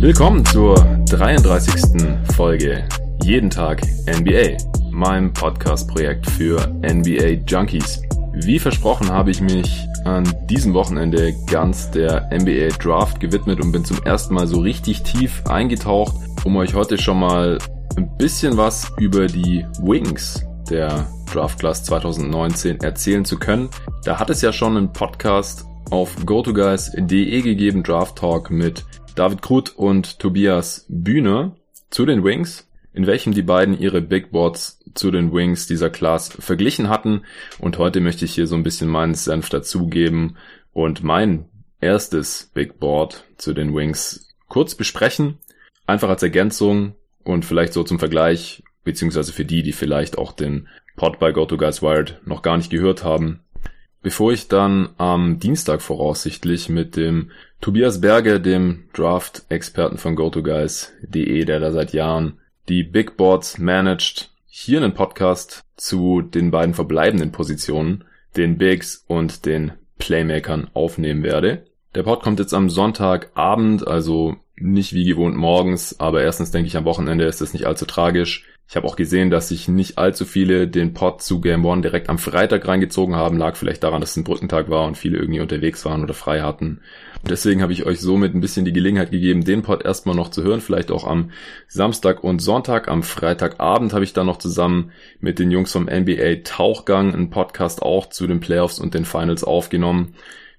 Willkommen zur 33. Folge Jeden Tag NBA, meinem Podcast-Projekt für NBA Junkies. Wie versprochen habe ich mich an diesem Wochenende ganz der NBA Draft gewidmet und bin zum ersten Mal so richtig tief eingetaucht, um euch heute schon mal ein bisschen was über die Wings der Draft Class 2019 erzählen zu können. Da hat es ja schon einen Podcast auf GoToGuys.de gegeben, Draft Talk mit David Krut und Tobias Bühne zu den Wings, in welchem die beiden ihre Big Boards zu den Wings dieser Class verglichen hatten. Und heute möchte ich hier so ein bisschen meinen Senf dazugeben und mein erstes Big Board zu den Wings kurz besprechen. Einfach als Ergänzung und vielleicht so zum Vergleich, beziehungsweise für die, die vielleicht auch den Pod bei GoToGuys Wired noch gar nicht gehört haben. Bevor ich dann am Dienstag voraussichtlich mit dem Tobias Berge, dem Draft-Experten von GoToGuys.de, der da seit Jahren die Big Boards managt, hier einen Podcast zu den beiden verbleibenden Positionen, den Bigs und den Playmakern aufnehmen werde. Der Pod kommt jetzt am Sonntagabend, also nicht wie gewohnt morgens, aber erstens denke ich am Wochenende ist das nicht allzu tragisch. Ich habe auch gesehen, dass sich nicht allzu viele den Pod zu Game One direkt am Freitag reingezogen haben. Lag vielleicht daran, dass es ein Brückentag war und viele irgendwie unterwegs waren oder frei hatten. Deswegen habe ich euch somit ein bisschen die Gelegenheit gegeben, den Pod erstmal noch zu hören. Vielleicht auch am Samstag und Sonntag. Am Freitagabend habe ich dann noch zusammen mit den Jungs vom NBA Tauchgang einen Podcast auch zu den Playoffs und den Finals aufgenommen,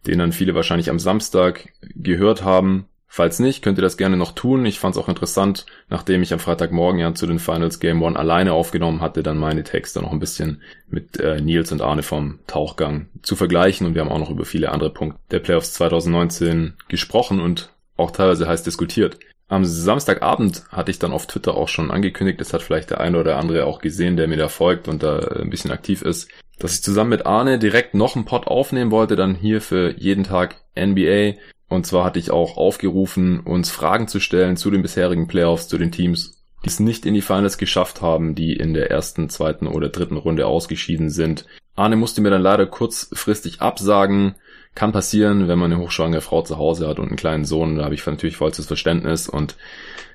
den dann viele wahrscheinlich am Samstag gehört haben. Falls nicht, könnt ihr das gerne noch tun. Ich fand es auch interessant, nachdem ich am Freitagmorgen ja zu den Finals Game One alleine aufgenommen hatte, dann meine Texte noch ein bisschen mit äh, Nils und Arne vom Tauchgang zu vergleichen. Und wir haben auch noch über viele andere Punkte der Playoffs 2019 gesprochen und auch teilweise heiß diskutiert. Am Samstagabend hatte ich dann auf Twitter auch schon angekündigt, das hat vielleicht der eine oder andere auch gesehen, der mir da folgt und da ein bisschen aktiv ist, dass ich zusammen mit Arne direkt noch einen Pod aufnehmen wollte, dann hier für jeden Tag NBA und zwar hatte ich auch aufgerufen, uns Fragen zu stellen zu den bisherigen Playoffs, zu den Teams, die es nicht in die Finals geschafft haben, die in der ersten, zweiten oder dritten Runde ausgeschieden sind. Arne musste mir dann leider kurzfristig absagen. Kann passieren, wenn man eine hochschwangere Frau zu Hause hat und einen kleinen Sohn. Da habe ich natürlich vollstes Verständnis und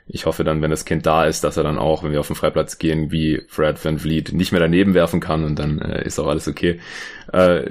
ich hoffe dann, wenn das Kind da ist, dass er dann auch, wenn wir auf den Freiplatz gehen, wie Fred Van Vliet nicht mehr daneben werfen kann und dann äh, ist auch alles okay. Äh,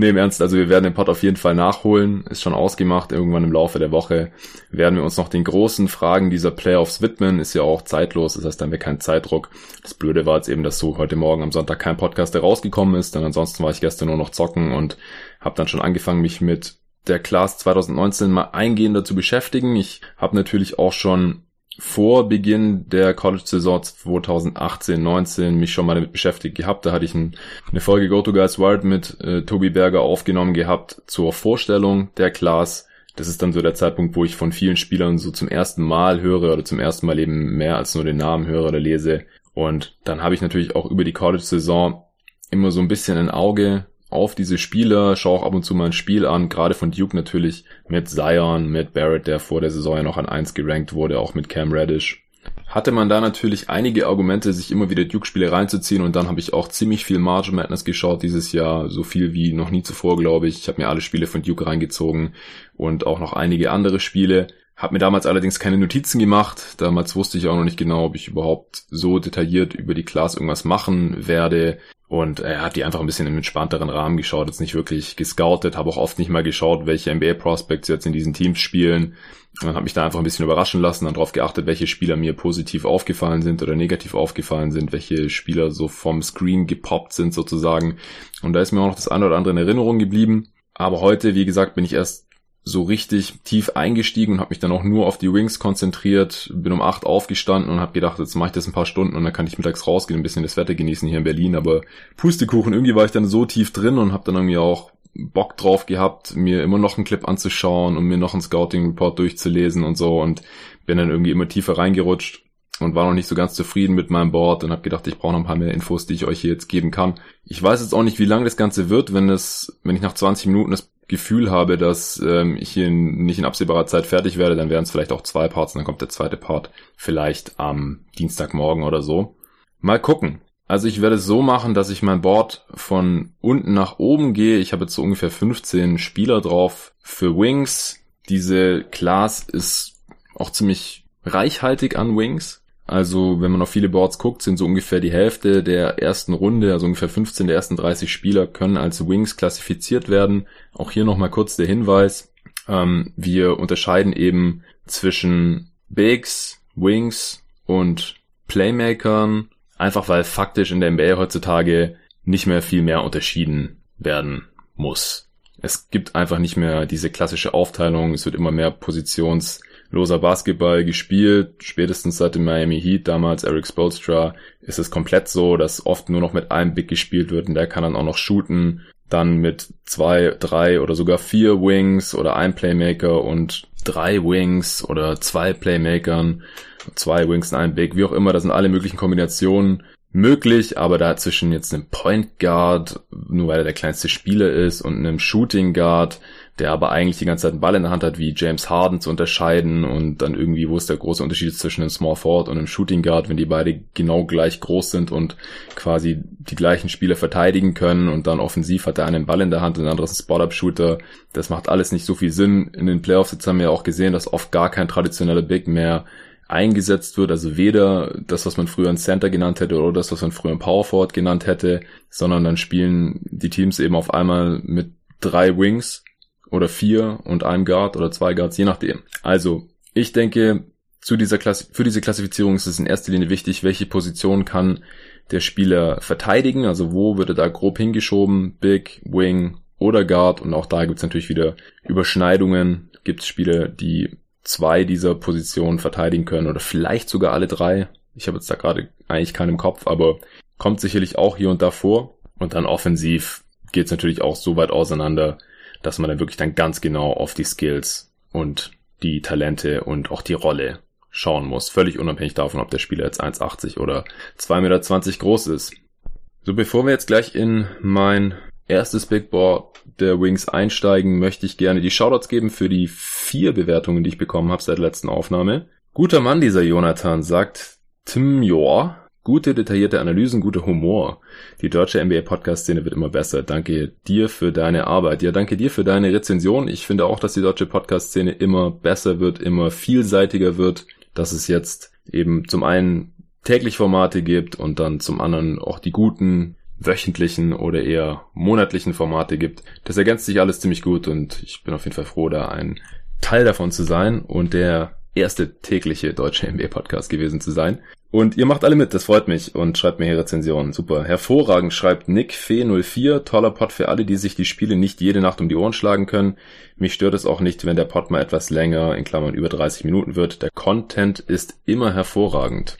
Nee, im Ernst, also wir werden den Pod auf jeden Fall nachholen. Ist schon ausgemacht. Irgendwann im Laufe der Woche werden wir uns noch den großen Fragen dieser Playoffs widmen. Ist ja auch zeitlos, das heißt, dann haben wir keinen Zeitdruck. Das Blöde war jetzt eben, dass so heute Morgen am Sonntag kein Podcast herausgekommen ist. Denn ansonsten war ich gestern nur noch zocken und habe dann schon angefangen, mich mit der Class 2019 mal eingehender zu beschäftigen. Ich habe natürlich auch schon vor Beginn der College-Saison 2018-19 mich schon mal damit beschäftigt gehabt. Da hatte ich ein, eine Folge Go to Guys World mit äh, Tobi Berger aufgenommen gehabt zur Vorstellung der Class. Das ist dann so der Zeitpunkt, wo ich von vielen Spielern so zum ersten Mal höre oder zum ersten Mal eben mehr als nur den Namen höre oder lese. Und dann habe ich natürlich auch über die College-Saison immer so ein bisschen ein Auge auf diese Spieler, schaue auch ab und zu mal ein Spiel an, gerade von Duke natürlich, mit Zion, mit Barrett, der vor der Saison ja noch an eins gerankt wurde, auch mit Cam Reddish. Hatte man da natürlich einige Argumente, sich immer wieder Duke-Spiele reinzuziehen und dann habe ich auch ziemlich viel Margin Madness geschaut dieses Jahr, so viel wie noch nie zuvor, glaube ich. Ich habe mir alle Spiele von Duke reingezogen und auch noch einige andere Spiele. Hab mir damals allerdings keine Notizen gemacht. Damals wusste ich auch noch nicht genau, ob ich überhaupt so detailliert über die Class irgendwas machen werde. Und er hat die einfach ein bisschen im entspannteren Rahmen geschaut, jetzt nicht wirklich gescoutet, habe auch oft nicht mal geschaut, welche NBA-Prospects jetzt in diesen Teams spielen. Und habe mich da einfach ein bisschen überraschen lassen, dann darauf geachtet, welche Spieler mir positiv aufgefallen sind oder negativ aufgefallen sind, welche Spieler so vom Screen gepoppt sind sozusagen. Und da ist mir auch noch das eine oder andere in Erinnerung geblieben. Aber heute, wie gesagt, bin ich erst so richtig tief eingestiegen und habe mich dann auch nur auf die Wings konzentriert, bin um acht aufgestanden und habe gedacht, jetzt mache ich das ein paar Stunden und dann kann ich mittags rausgehen, ein bisschen das Wetter genießen hier in Berlin, aber Pustekuchen, irgendwie war ich dann so tief drin und habe dann irgendwie auch Bock drauf gehabt, mir immer noch einen Clip anzuschauen und mir noch einen Scouting Report durchzulesen und so und bin dann irgendwie immer tiefer reingerutscht und war noch nicht so ganz zufrieden mit meinem Board und habe gedacht, ich brauche noch ein paar mehr Infos, die ich euch hier jetzt geben kann. Ich weiß jetzt auch nicht, wie lang das Ganze wird, wenn es, wenn ich nach 20 Minuten das Gefühl habe, dass ähm, ich hier nicht in absehbarer Zeit fertig werde, dann wären es vielleicht auch zwei Parts und dann kommt der zweite Part vielleicht am Dienstagmorgen oder so. Mal gucken. Also ich werde es so machen, dass ich mein Board von unten nach oben gehe. Ich habe jetzt so ungefähr 15 Spieler drauf für Wings. Diese Class ist auch ziemlich reichhaltig an Wings. Also wenn man auf viele Boards guckt, sind so ungefähr die Hälfte der ersten Runde, also ungefähr 15 der ersten 30 Spieler können als Wings klassifiziert werden. Auch hier nochmal kurz der Hinweis. Ähm, wir unterscheiden eben zwischen Bigs, Wings und Playmakern, einfach weil faktisch in der NBA heutzutage nicht mehr viel mehr unterschieden werden muss. Es gibt einfach nicht mehr diese klassische Aufteilung, es wird immer mehr Positions- loser Basketball gespielt. Spätestens seit dem Miami Heat, damals Eric Spolstra, ist es komplett so, dass oft nur noch mit einem Big gespielt wird und der kann dann auch noch shooten. Dann mit zwei, drei oder sogar vier Wings oder ein Playmaker und drei Wings oder zwei Playmakern, zwei Wings und ein Big, wie auch immer, das sind alle möglichen Kombinationen möglich, aber dazwischen jetzt einem Point Guard, nur weil er der kleinste Spieler ist, und einem Shooting Guard, der aber eigentlich die ganze Zeit einen Ball in der Hand hat, wie James Harden zu unterscheiden und dann irgendwie, wo ist der große Unterschied zwischen einem Small Forward und einem Shooting Guard, wenn die beide genau gleich groß sind und quasi die gleichen Spieler verteidigen können und dann offensiv hat der eine einen Ball in der Hand und der andere ist ein Spot-Up-Shooter. Das macht alles nicht so viel Sinn. In den Playoffs jetzt haben wir auch gesehen, dass oft gar kein traditioneller Big mehr eingesetzt wird, also weder das, was man früher ein Center genannt hätte oder das, was man früher ein Power Forward genannt hätte, sondern dann spielen die Teams eben auf einmal mit drei Wings oder vier und einem Guard oder zwei Guards, je nachdem. Also, ich denke, zu dieser für diese Klassifizierung ist es in erster Linie wichtig, welche Position kann der Spieler verteidigen, also wo wird er da grob hingeschoben, Big, Wing oder Guard und auch da gibt es natürlich wieder Überschneidungen, gibt es Spieler, die zwei dieser Positionen verteidigen können oder vielleicht sogar alle drei. Ich habe jetzt da gerade eigentlich keinen im Kopf, aber kommt sicherlich auch hier und da vor. Und dann offensiv geht es natürlich auch so weit auseinander, dass man dann wirklich dann ganz genau auf die Skills und die Talente und auch die Rolle schauen muss. Völlig unabhängig davon, ob der Spieler jetzt 1,80 oder 2,20 Meter groß ist. So, bevor wir jetzt gleich in mein erstes Big Board der Wings einsteigen, möchte ich gerne die Shoutouts geben für die vier Bewertungen, die ich bekommen habe seit der letzten Aufnahme. Guter Mann, dieser Jonathan, sagt Tim Jor. Gute, detaillierte Analysen, guter Humor. Die deutsche NBA-Podcast-Szene wird immer besser. Danke dir für deine Arbeit. Ja, danke dir für deine Rezension. Ich finde auch, dass die deutsche Podcast-Szene immer besser wird, immer vielseitiger wird. Dass es jetzt eben zum einen täglich Formate gibt und dann zum anderen auch die guten wöchentlichen oder eher monatlichen Formate gibt. Das ergänzt sich alles ziemlich gut und ich bin auf jeden Fall froh, da ein Teil davon zu sein und der erste tägliche deutsche NBA-Podcast gewesen zu sein. Und ihr macht alle mit, das freut mich und schreibt mir hier Rezensionen. Super. Hervorragend schreibt Nick Fee04, toller Pod für alle, die sich die Spiele nicht jede Nacht um die Ohren schlagen können. Mich stört es auch nicht, wenn der Pod mal etwas länger, in Klammern über 30 Minuten wird. Der Content ist immer hervorragend.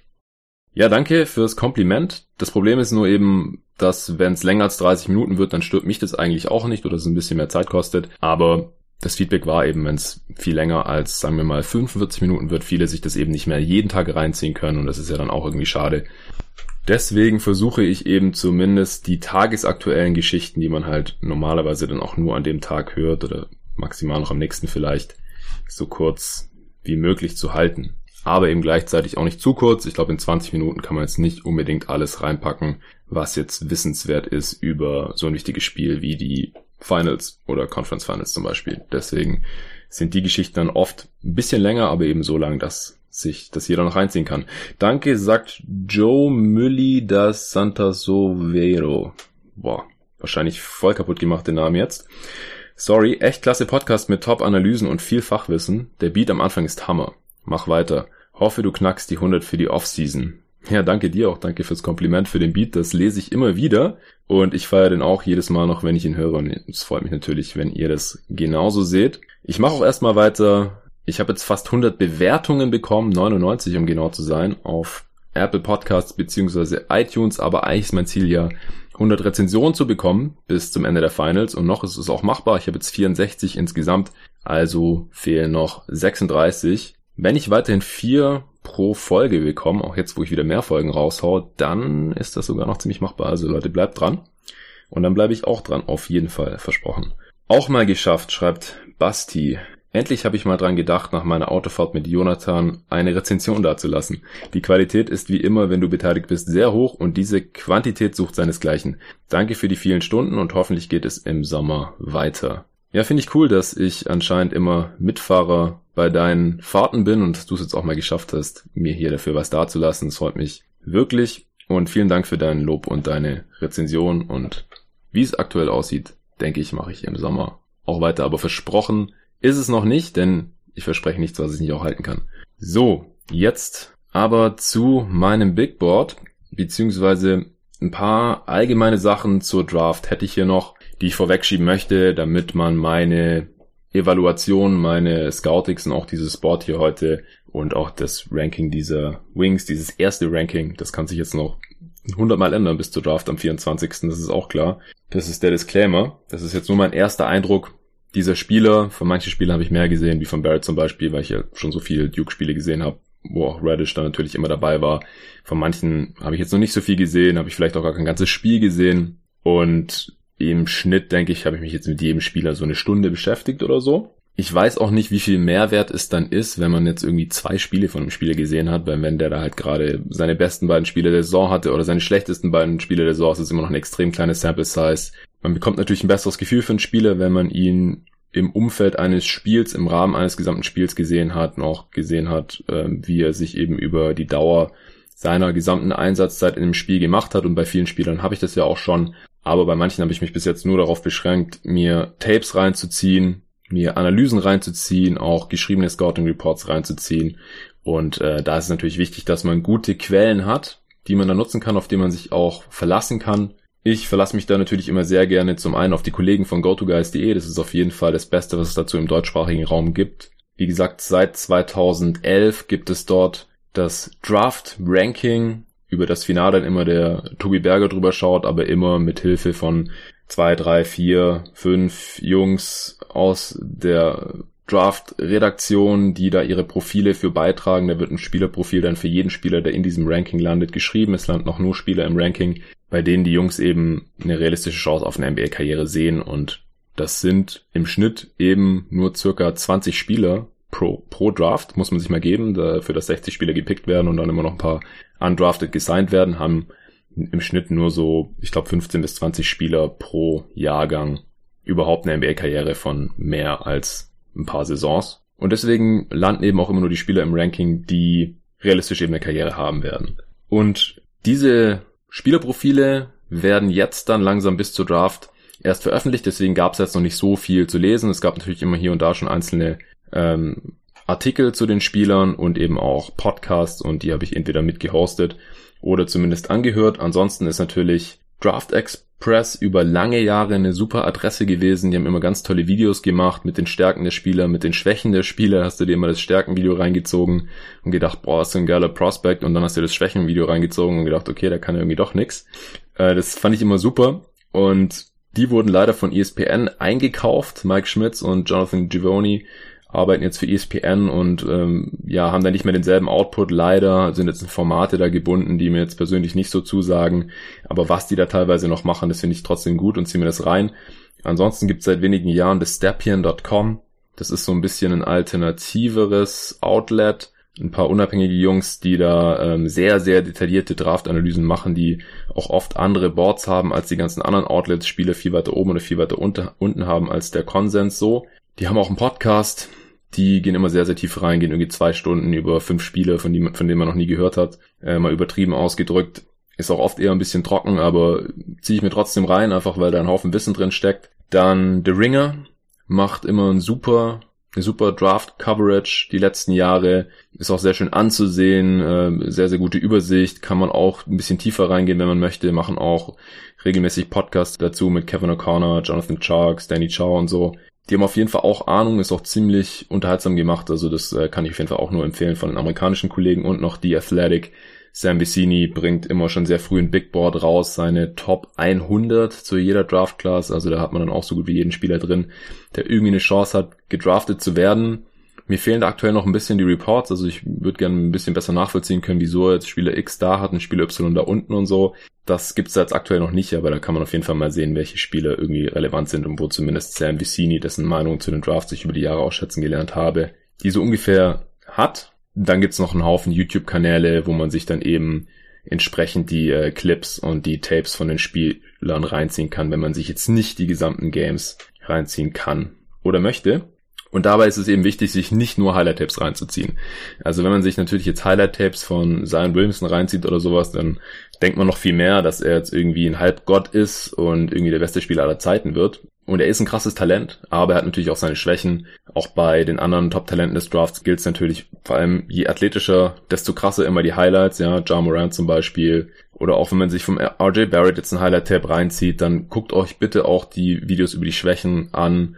Ja, danke fürs Kompliment. Das Problem ist nur eben, dass wenn es länger als 30 Minuten wird, dann stört mich das eigentlich auch nicht oder es ein bisschen mehr Zeit kostet. Aber das Feedback war eben, wenn es viel länger als, sagen wir mal, 45 Minuten wird, viele sich das eben nicht mehr jeden Tag reinziehen können und das ist ja dann auch irgendwie schade. Deswegen versuche ich eben zumindest die tagesaktuellen Geschichten, die man halt normalerweise dann auch nur an dem Tag hört oder maximal noch am nächsten vielleicht, so kurz wie möglich zu halten. Aber eben gleichzeitig auch nicht zu kurz. Ich glaube, in 20 Minuten kann man jetzt nicht unbedingt alles reinpacken, was jetzt wissenswert ist über so ein wichtiges Spiel wie die Finals oder Conference Finals zum Beispiel. Deswegen sind die Geschichten dann oft ein bisschen länger, aber eben so lang, dass sich das jeder noch reinziehen kann. Danke, sagt Joe Mülli da Santa Sovero. Boah, wahrscheinlich voll kaputt gemacht den Namen jetzt. Sorry, echt klasse Podcast mit Top-Analysen und viel Fachwissen. Der Beat am Anfang ist Hammer. Mach weiter. Hoffe, du knackst die 100 für die Off-Season. Ja, danke dir auch. Danke fürs Kompliment für den Beat. Das lese ich immer wieder. Und ich feiere den auch jedes Mal noch, wenn ich ihn höre. Und es freut mich natürlich, wenn ihr das genauso seht. Ich mache auch erstmal weiter. Ich habe jetzt fast 100 Bewertungen bekommen, 99 um genau zu sein, auf Apple Podcasts beziehungsweise iTunes. Aber eigentlich ist mein Ziel ja, 100 Rezensionen zu bekommen bis zum Ende der Finals. Und noch ist es auch machbar. Ich habe jetzt 64 insgesamt. Also fehlen noch 36. Wenn ich weiterhin vier pro Folge bekomme, auch jetzt, wo ich wieder mehr Folgen raushau, dann ist das sogar noch ziemlich machbar. Also Leute, bleibt dran. Und dann bleibe ich auch dran, auf jeden Fall, versprochen. Auch mal geschafft, schreibt Basti. Endlich habe ich mal dran gedacht, nach meiner Autofahrt mit Jonathan eine Rezension dazulassen. Die Qualität ist wie immer, wenn du beteiligt bist, sehr hoch und diese Quantität sucht seinesgleichen. Danke für die vielen Stunden und hoffentlich geht es im Sommer weiter. Ja, finde ich cool, dass ich anscheinend immer Mitfahrer bei deinen Fahrten bin und du es jetzt auch mal geschafft hast, mir hier dafür was dazulassen. Es freut mich wirklich und vielen Dank für dein Lob und deine Rezension und wie es aktuell aussieht, denke ich, mache ich im Sommer auch weiter. Aber versprochen ist es noch nicht, denn ich verspreche nichts, was ich nicht auch halten kann. So, jetzt aber zu meinem Big Board, beziehungsweise ein paar allgemeine Sachen zur Draft hätte ich hier noch, die ich vorwegschieben möchte, damit man meine Evaluation, meine Scoutings und auch dieses Board hier heute und auch das Ranking dieser Wings, dieses erste Ranking, das kann sich jetzt noch 100 Mal ändern bis zur Draft am 24. Das ist auch klar. Das ist der Disclaimer. Das ist jetzt nur mein erster Eindruck dieser Spieler. Von manchen Spielern habe ich mehr gesehen, wie von Barrett zum Beispiel, weil ich ja schon so viele Duke-Spiele gesehen habe, wo auch Radish dann natürlich immer dabei war. Von manchen habe ich jetzt noch nicht so viel gesehen, habe ich vielleicht auch gar kein ganzes Spiel gesehen. Und im Schnitt, denke ich, habe ich mich jetzt mit jedem Spieler so eine Stunde beschäftigt oder so. Ich weiß auch nicht, wie viel Mehrwert es dann ist, wenn man jetzt irgendwie zwei Spiele von einem Spieler gesehen hat, weil wenn der da halt gerade seine besten beiden Spiele der Saison hatte oder seine schlechtesten beiden Spiele der Saison, ist es immer noch ein extrem kleines Sample Size. Man bekommt natürlich ein besseres Gefühl für einen Spieler, wenn man ihn im Umfeld eines Spiels, im Rahmen eines gesamten Spiels gesehen hat, noch gesehen hat, äh, wie er sich eben über die Dauer seiner gesamten Einsatzzeit in dem Spiel gemacht hat. Und bei vielen Spielern habe ich das ja auch schon. Aber bei manchen habe ich mich bis jetzt nur darauf beschränkt, mir Tapes reinzuziehen, mir Analysen reinzuziehen, auch geschriebene Scouting Reports reinzuziehen. Und äh, da ist es natürlich wichtig, dass man gute Quellen hat, die man da nutzen kann, auf die man sich auch verlassen kann. Ich verlasse mich da natürlich immer sehr gerne zum einen auf die Kollegen von GoToGuys.de. Das ist auf jeden Fall das Beste, was es dazu im deutschsprachigen Raum gibt. Wie gesagt, seit 2011 gibt es dort das Draft Ranking, über das Finale dann immer der Tobi Berger drüber schaut, aber immer mit Hilfe von zwei, drei, vier, fünf Jungs aus der Draft-Redaktion, die da ihre Profile für beitragen. Da wird ein Spielerprofil dann für jeden Spieler, der in diesem Ranking landet, geschrieben. Es landen noch nur Spieler im Ranking, bei denen die Jungs eben eine realistische Chance auf eine NBA-Karriere sehen. Und das sind im Schnitt eben nur circa 20 Spieler pro, pro Draft, muss man sich mal geben, dafür, dass 60 Spieler gepickt werden und dann immer noch ein paar undrafted gesigned werden, haben im Schnitt nur so, ich glaube, 15 bis 20 Spieler pro Jahrgang überhaupt eine NBA-Karriere von mehr als ein paar Saisons. Und deswegen landen eben auch immer nur die Spieler im Ranking, die realistisch eben eine Karriere haben werden. Und diese Spielerprofile werden jetzt dann langsam bis zur Draft erst veröffentlicht, deswegen gab es jetzt noch nicht so viel zu lesen. Es gab natürlich immer hier und da schon einzelne ähm, Artikel zu den Spielern und eben auch Podcasts und die habe ich entweder mitgehostet oder zumindest angehört. Ansonsten ist natürlich Draft Express über lange Jahre eine super Adresse gewesen. Die haben immer ganz tolle Videos gemacht mit den Stärken der Spieler, mit den Schwächen der Spieler. Hast du dir immer das Stärkenvideo reingezogen und gedacht, boah, ist so ein geiler Prospect. Und dann hast du das Schwächenvideo reingezogen und gedacht, okay, da kann irgendwie doch nix. Äh, das fand ich immer super. Und die wurden leider von ESPN eingekauft. Mike Schmitz und Jonathan Givoni arbeiten jetzt für ESPN und ähm, ja, haben da nicht mehr denselben Output leider, sind jetzt Formate da gebunden, die mir jetzt persönlich nicht so zusagen. Aber was die da teilweise noch machen, das finde ich trotzdem gut und ziehe mir das rein. Ansonsten gibt es seit wenigen Jahren das Stepien.com. Das ist so ein bisschen ein alternativeres Outlet. Ein paar unabhängige Jungs, die da ähm, sehr, sehr detaillierte Draft-Analysen machen, die auch oft andere Boards haben als die ganzen anderen Outlets, Spiele viel weiter oben oder viel weiter unter, unten haben als der Konsens so. Die haben auch einen Podcast, die gehen immer sehr, sehr tief rein, gehen irgendwie zwei Stunden über fünf Spiele, von, die, von denen man noch nie gehört hat. Äh, mal übertrieben ausgedrückt. Ist auch oft eher ein bisschen trocken, aber ziehe ich mir trotzdem rein, einfach weil da ein Haufen Wissen drin steckt. Dann The Ringer macht immer ein super, eine super Draft-Coverage die letzten Jahre. Ist auch sehr schön anzusehen, äh, sehr, sehr gute Übersicht. Kann man auch ein bisschen tiefer reingehen, wenn man möchte. Machen auch regelmäßig Podcasts dazu mit Kevin O'Connor, Jonathan Charks, Danny Chow und so. Die haben auf jeden Fall auch Ahnung, ist auch ziemlich unterhaltsam gemacht. Also das äh, kann ich auf jeden Fall auch nur empfehlen von den amerikanischen Kollegen und noch die Athletic. Sam Vicini bringt immer schon sehr früh ein Big Board raus, seine Top 100 zu jeder Draft Class. Also da hat man dann auch so gut wie jeden Spieler drin, der irgendwie eine Chance hat, gedraftet zu werden. Mir fehlen da aktuell noch ein bisschen die Reports, also ich würde gerne ein bisschen besser nachvollziehen können, wieso jetzt Spieler X da hat und Spieler Y da unten und so. Das gibt's jetzt aktuell noch nicht, aber da kann man auf jeden Fall mal sehen, welche Spieler irgendwie relevant sind und wo zumindest Sam Vicini, dessen Meinung zu den Drafts ich über die Jahre ausschätzen gelernt habe, die so ungefähr hat. Dann gibt's noch einen Haufen YouTube-Kanäle, wo man sich dann eben entsprechend die äh, Clips und die Tapes von den Spielern reinziehen kann, wenn man sich jetzt nicht die gesamten Games reinziehen kann oder möchte. Und dabei ist es eben wichtig, sich nicht nur Highlight-Tapes reinzuziehen. Also wenn man sich natürlich jetzt Highlight-Tapes von Zion Williamson reinzieht oder sowas, dann denkt man noch viel mehr, dass er jetzt irgendwie ein Halbgott ist und irgendwie der beste Spieler aller Zeiten wird. Und er ist ein krasses Talent, aber er hat natürlich auch seine Schwächen. Auch bei den anderen Top-Talenten des Drafts gilt es natürlich vor allem, je athletischer, desto krasser immer die Highlights, ja, Ja Morant zum Beispiel. Oder auch wenn man sich vom RJ Barrett jetzt ein Highlight-Tab reinzieht, dann guckt euch bitte auch die Videos über die Schwächen an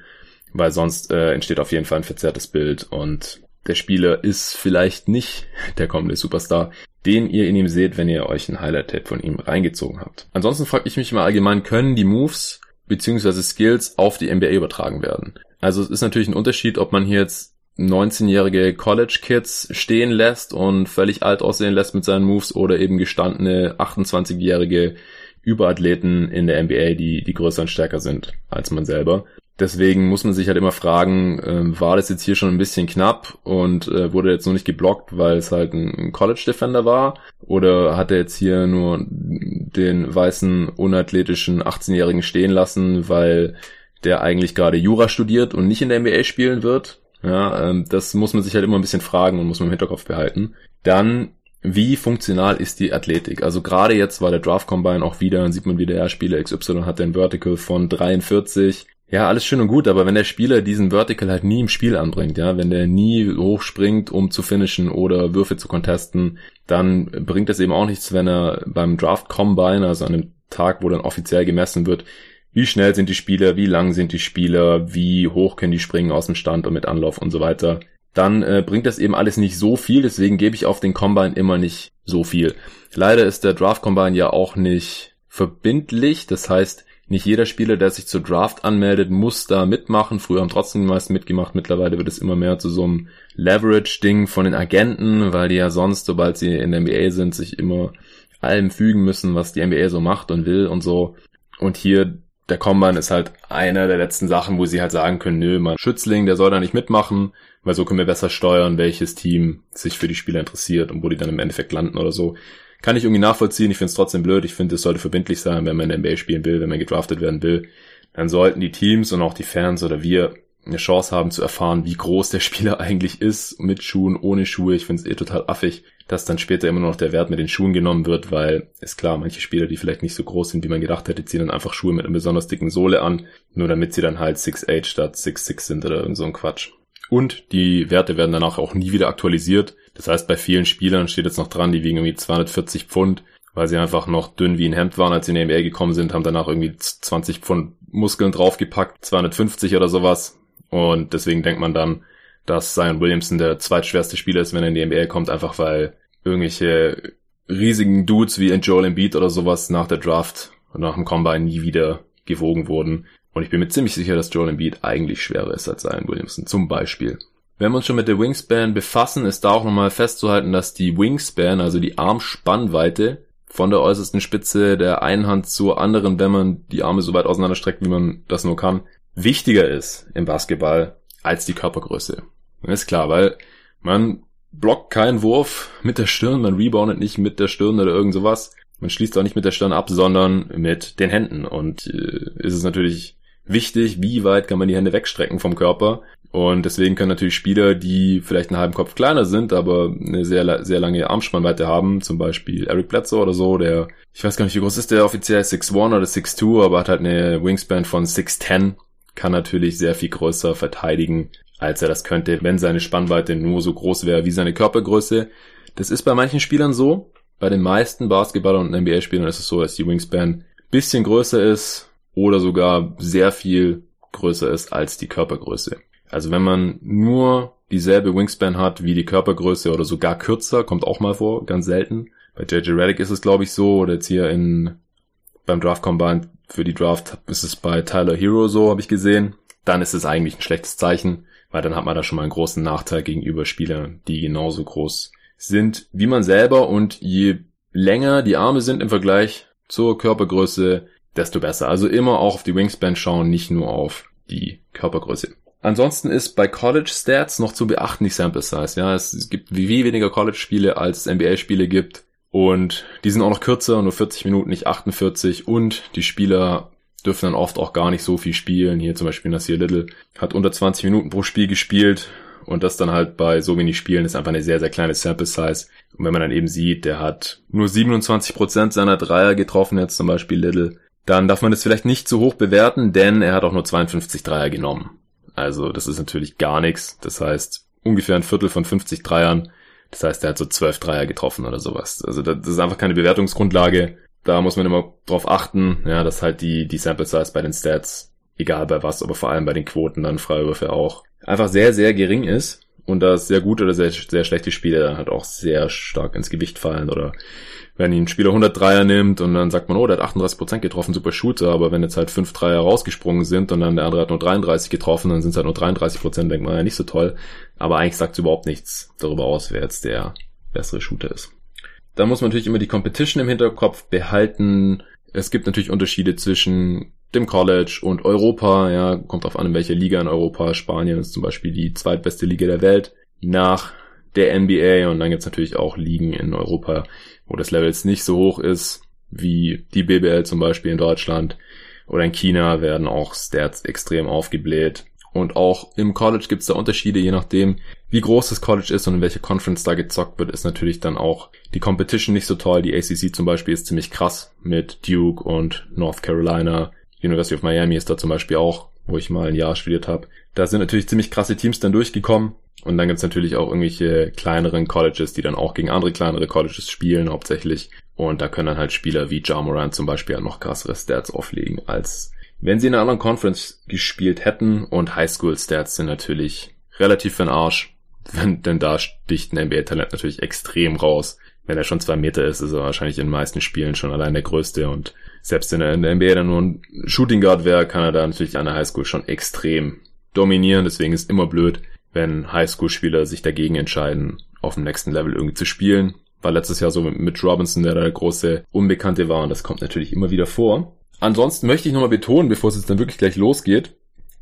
weil sonst äh, entsteht auf jeden Fall ein verzerrtes Bild und der Spieler ist vielleicht nicht der kommende Superstar, den ihr in ihm seht, wenn ihr euch ein Highlight-Tape von ihm reingezogen habt. Ansonsten frage ich mich mal allgemein, können die Moves beziehungsweise Skills auf die NBA übertragen werden? Also es ist natürlich ein Unterschied, ob man hier jetzt 19-jährige College-Kids stehen lässt und völlig alt aussehen lässt mit seinen Moves oder eben gestandene 28-jährige Überathleten in der NBA, die, die größer und stärker sind als man selber. Deswegen muss man sich halt immer fragen, äh, war das jetzt hier schon ein bisschen knapp und äh, wurde jetzt nur nicht geblockt, weil es halt ein College Defender war? Oder hat er jetzt hier nur den weißen, unathletischen 18-Jährigen stehen lassen, weil der eigentlich gerade Jura studiert und nicht in der NBA spielen wird? Ja, ähm, das muss man sich halt immer ein bisschen fragen und muss man im Hinterkopf behalten. Dann wie funktional ist die Athletik? Also gerade jetzt war der Draft Combine auch wieder, dann sieht man wieder, ja, Spieler XY hat den Vertical von 43, ja, alles schön und gut, aber wenn der Spieler diesen Vertical halt nie im Spiel anbringt, ja, wenn der nie hochspringt, um zu finishen oder Würfe zu contesten, dann bringt es eben auch nichts, wenn er beim Draft Combine, also an dem Tag, wo dann offiziell gemessen wird, wie schnell sind die Spieler, wie lang sind die Spieler, wie hoch können die springen aus dem Stand und mit Anlauf und so weiter, dann äh, bringt das eben alles nicht so viel, deswegen gebe ich auf den Combine immer nicht so viel. Leider ist der Draft Combine ja auch nicht verbindlich, das heißt, nicht jeder Spieler, der sich zur Draft anmeldet, muss da mitmachen. Früher haben trotzdem die meisten mitgemacht. Mittlerweile wird es immer mehr zu so einem Leverage-Ding von den Agenten, weil die ja sonst, sobald sie in der NBA sind, sich immer allem fügen müssen, was die NBA so macht und will und so. Und hier der Combine ist halt einer der letzten Sachen, wo sie halt sagen können, nö, mein Schützling, der soll da nicht mitmachen, weil so können wir besser steuern, welches Team sich für die Spieler interessiert und wo die dann im Endeffekt landen oder so. Kann ich irgendwie nachvollziehen. Ich finde es trotzdem blöd. Ich finde, es sollte verbindlich sein, wenn man in NBA spielen will, wenn man gedraftet werden will. Dann sollten die Teams und auch die Fans oder wir eine Chance haben zu erfahren, wie groß der Spieler eigentlich ist, mit Schuhen, ohne Schuhe. Ich finde es eh total affig, dass dann später immer noch der Wert mit den Schuhen genommen wird, weil ist klar, manche Spieler, die vielleicht nicht so groß sind, wie man gedacht hätte, ziehen dann einfach Schuhe mit einer besonders dicken Sohle an, nur damit sie dann halt 6'8 statt 6'6 sind oder irgend so ein Quatsch. Und die Werte werden danach auch nie wieder aktualisiert. Das heißt, bei vielen Spielern steht jetzt noch dran, die wiegen irgendwie 240 Pfund, weil sie einfach noch dünn wie ein Hemd waren, als sie in die NBA gekommen sind, haben danach irgendwie 20 Pfund Muskeln draufgepackt, 250 oder sowas. Und deswegen denkt man dann, dass Zion Williamson der zweitschwerste Spieler ist, wenn er in die NBA kommt, einfach weil irgendwelche riesigen Dudes wie Joel Embiid oder sowas nach der Draft und nach dem Combine nie wieder gewogen wurden. Und ich bin mir ziemlich sicher, dass Joel Embiid eigentlich schwerer ist als Zion Williamson, zum Beispiel. Wenn wir uns schon mit der Wingspan befassen, ist da auch nochmal festzuhalten, dass die Wingspan, also die Armspannweite, von der äußersten Spitze der einen Hand zur anderen, wenn man die Arme so weit auseinanderstreckt, wie man das nur kann, wichtiger ist im Basketball als die Körpergröße. Das ist klar, weil man blockt keinen Wurf mit der Stirn, man reboundet nicht mit der Stirn oder irgend sowas. Man schließt auch nicht mit der Stirn ab, sondern mit den Händen. Und äh, ist es natürlich wichtig, wie weit kann man die Hände wegstrecken vom Körper. Und deswegen können natürlich Spieler, die vielleicht einen halben Kopf kleiner sind, aber eine sehr, sehr lange Armspannweite haben, zum Beispiel Eric Bledsoe oder so, der, ich weiß gar nicht, wie groß ist der offiziell, 6'1 oder 6'2, aber hat halt eine Wingspan von 6'10, kann natürlich sehr viel größer verteidigen, als er das könnte, wenn seine Spannweite nur so groß wäre wie seine Körpergröße. Das ist bei manchen Spielern so. Bei den meisten Basketballern und NBA-Spielern ist es so, dass die Wingspan bisschen größer ist, oder sogar sehr viel größer ist als die Körpergröße. Also wenn man nur dieselbe Wingspan hat wie die Körpergröße oder sogar kürzer, kommt auch mal vor, ganz selten. Bei JJ Redick ist es glaube ich so, oder jetzt hier in beim Draft Combine für die Draft ist es bei Tyler Hero so, habe ich gesehen. Dann ist es eigentlich ein schlechtes Zeichen, weil dann hat man da schon mal einen großen Nachteil gegenüber Spielern, die genauso groß sind wie man selber und je länger die Arme sind im Vergleich zur Körpergröße, desto besser. Also immer auch auf die Wingspan schauen, nicht nur auf die Körpergröße. Ansonsten ist bei College Stats noch zu beachten die Sample Size. Ja, es gibt wie weniger College Spiele als es NBA Spiele gibt. Und die sind auch noch kürzer, nur 40 Minuten, nicht 48. Und die Spieler dürfen dann oft auch gar nicht so viel spielen. Hier zum Beispiel Nasir Little hat unter 20 Minuten pro Spiel gespielt. Und das dann halt bei so wenig Spielen ist einfach eine sehr, sehr kleine Sample Size. Und wenn man dann eben sieht, der hat nur 27% seiner Dreier getroffen, jetzt zum Beispiel Little, dann darf man das vielleicht nicht zu hoch bewerten, denn er hat auch nur 52 Dreier genommen. Also das ist natürlich gar nichts. Das heißt, ungefähr ein Viertel von 50 Dreiern. Das heißt, er hat so 12 Dreier getroffen oder sowas. Also das ist einfach keine Bewertungsgrundlage. Da muss man immer drauf achten, ja, dass halt die, die Sample Size bei den Stats, egal bei was, aber vor allem bei den Quoten dann Freiwürfe auch, einfach sehr, sehr gering ist und dass sehr gute oder sehr, sehr schlechte Spiele dann halt auch sehr stark ins Gewicht fallen oder wenn ein Spieler 100 Dreier nimmt und dann sagt man, oh, der hat 38% getroffen, super Shooter, aber wenn jetzt halt 5 Dreier rausgesprungen sind und dann der andere hat nur 33 getroffen, dann sind es halt nur 33%, denkt man ja nicht so toll. Aber eigentlich sagt es überhaupt nichts darüber aus, wer jetzt der bessere Shooter ist. Dann muss man natürlich immer die Competition im Hinterkopf behalten. Es gibt natürlich Unterschiede zwischen dem College und Europa, ja, kommt auf an, in welcher Liga in Europa. Spanien ist zum Beispiel die zweitbeste Liga der Welt nach der NBA und dann gibt's natürlich auch Ligen in Europa, wo das Level jetzt nicht so hoch ist, wie die BBL zum Beispiel in Deutschland oder in China werden auch Stats extrem aufgebläht. Und auch im College gibt's da Unterschiede, je nachdem, wie groß das College ist und in welche Conference da gezockt wird, ist natürlich dann auch die Competition nicht so toll. Die ACC zum Beispiel ist ziemlich krass mit Duke und North Carolina. University of Miami ist da zum Beispiel auch, wo ich mal ein Jahr studiert habe. Da sind natürlich ziemlich krasse Teams dann durchgekommen. Und dann gibt's natürlich auch irgendwelche kleineren Colleges, die dann auch gegen andere kleinere Colleges spielen hauptsächlich. Und da können dann halt Spieler wie Ja Morant zum Beispiel halt noch krassere Stats auflegen, als wenn sie in einer anderen Conference gespielt hätten. Und Highschool-Stats sind natürlich relativ für den Arsch. Wenn, denn da sticht ein NBA-Talent natürlich extrem raus. Wenn er schon zwei Meter ist, ist er wahrscheinlich in den meisten Spielen schon allein der Größte. Und selbst wenn er in der NBA dann nur ein Shooting Guard wäre, kann er da natürlich an der Highschool schon extrem dominieren. Deswegen ist immer blöd, wenn Highschool-Spieler sich dagegen entscheiden, auf dem nächsten Level irgendwie zu spielen. War letztes Jahr so mit Robinson, der da der große Unbekannte war und das kommt natürlich immer wieder vor. Ansonsten möchte ich nochmal betonen, bevor es jetzt dann wirklich gleich losgeht,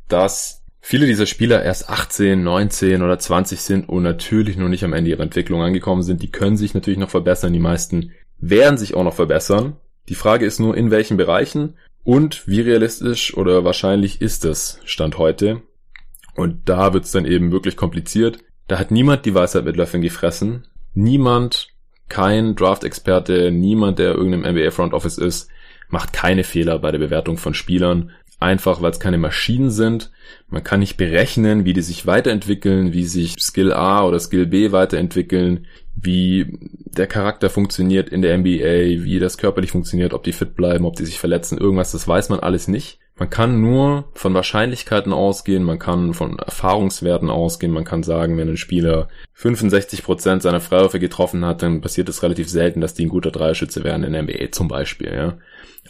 dass viele dieser Spieler erst 18, 19 oder 20 sind und natürlich noch nicht am Ende ihrer Entwicklung angekommen sind. Die können sich natürlich noch verbessern. Die meisten werden sich auch noch verbessern. Die Frage ist nur, in welchen Bereichen und wie realistisch oder wahrscheinlich ist es Stand heute. Und da wird's dann eben wirklich kompliziert. Da hat niemand die Weisheit mit Löffeln gefressen. Niemand, kein Draft-Experte, niemand, der irgendeinem NBA Front Office ist, macht keine Fehler bei der Bewertung von Spielern. Einfach, weil es keine Maschinen sind. Man kann nicht berechnen, wie die sich weiterentwickeln, wie sich Skill A oder Skill B weiterentwickeln, wie der Charakter funktioniert in der NBA, wie das körperlich funktioniert, ob die fit bleiben, ob die sich verletzen, irgendwas, das weiß man alles nicht. Man kann nur von Wahrscheinlichkeiten ausgehen, man kann von Erfahrungswerten ausgehen, man kann sagen, wenn ein Spieler 65% seiner Freiwürfe getroffen hat, dann passiert es relativ selten, dass die ein guter Dreierschütze werden in der NBA zum Beispiel, ja.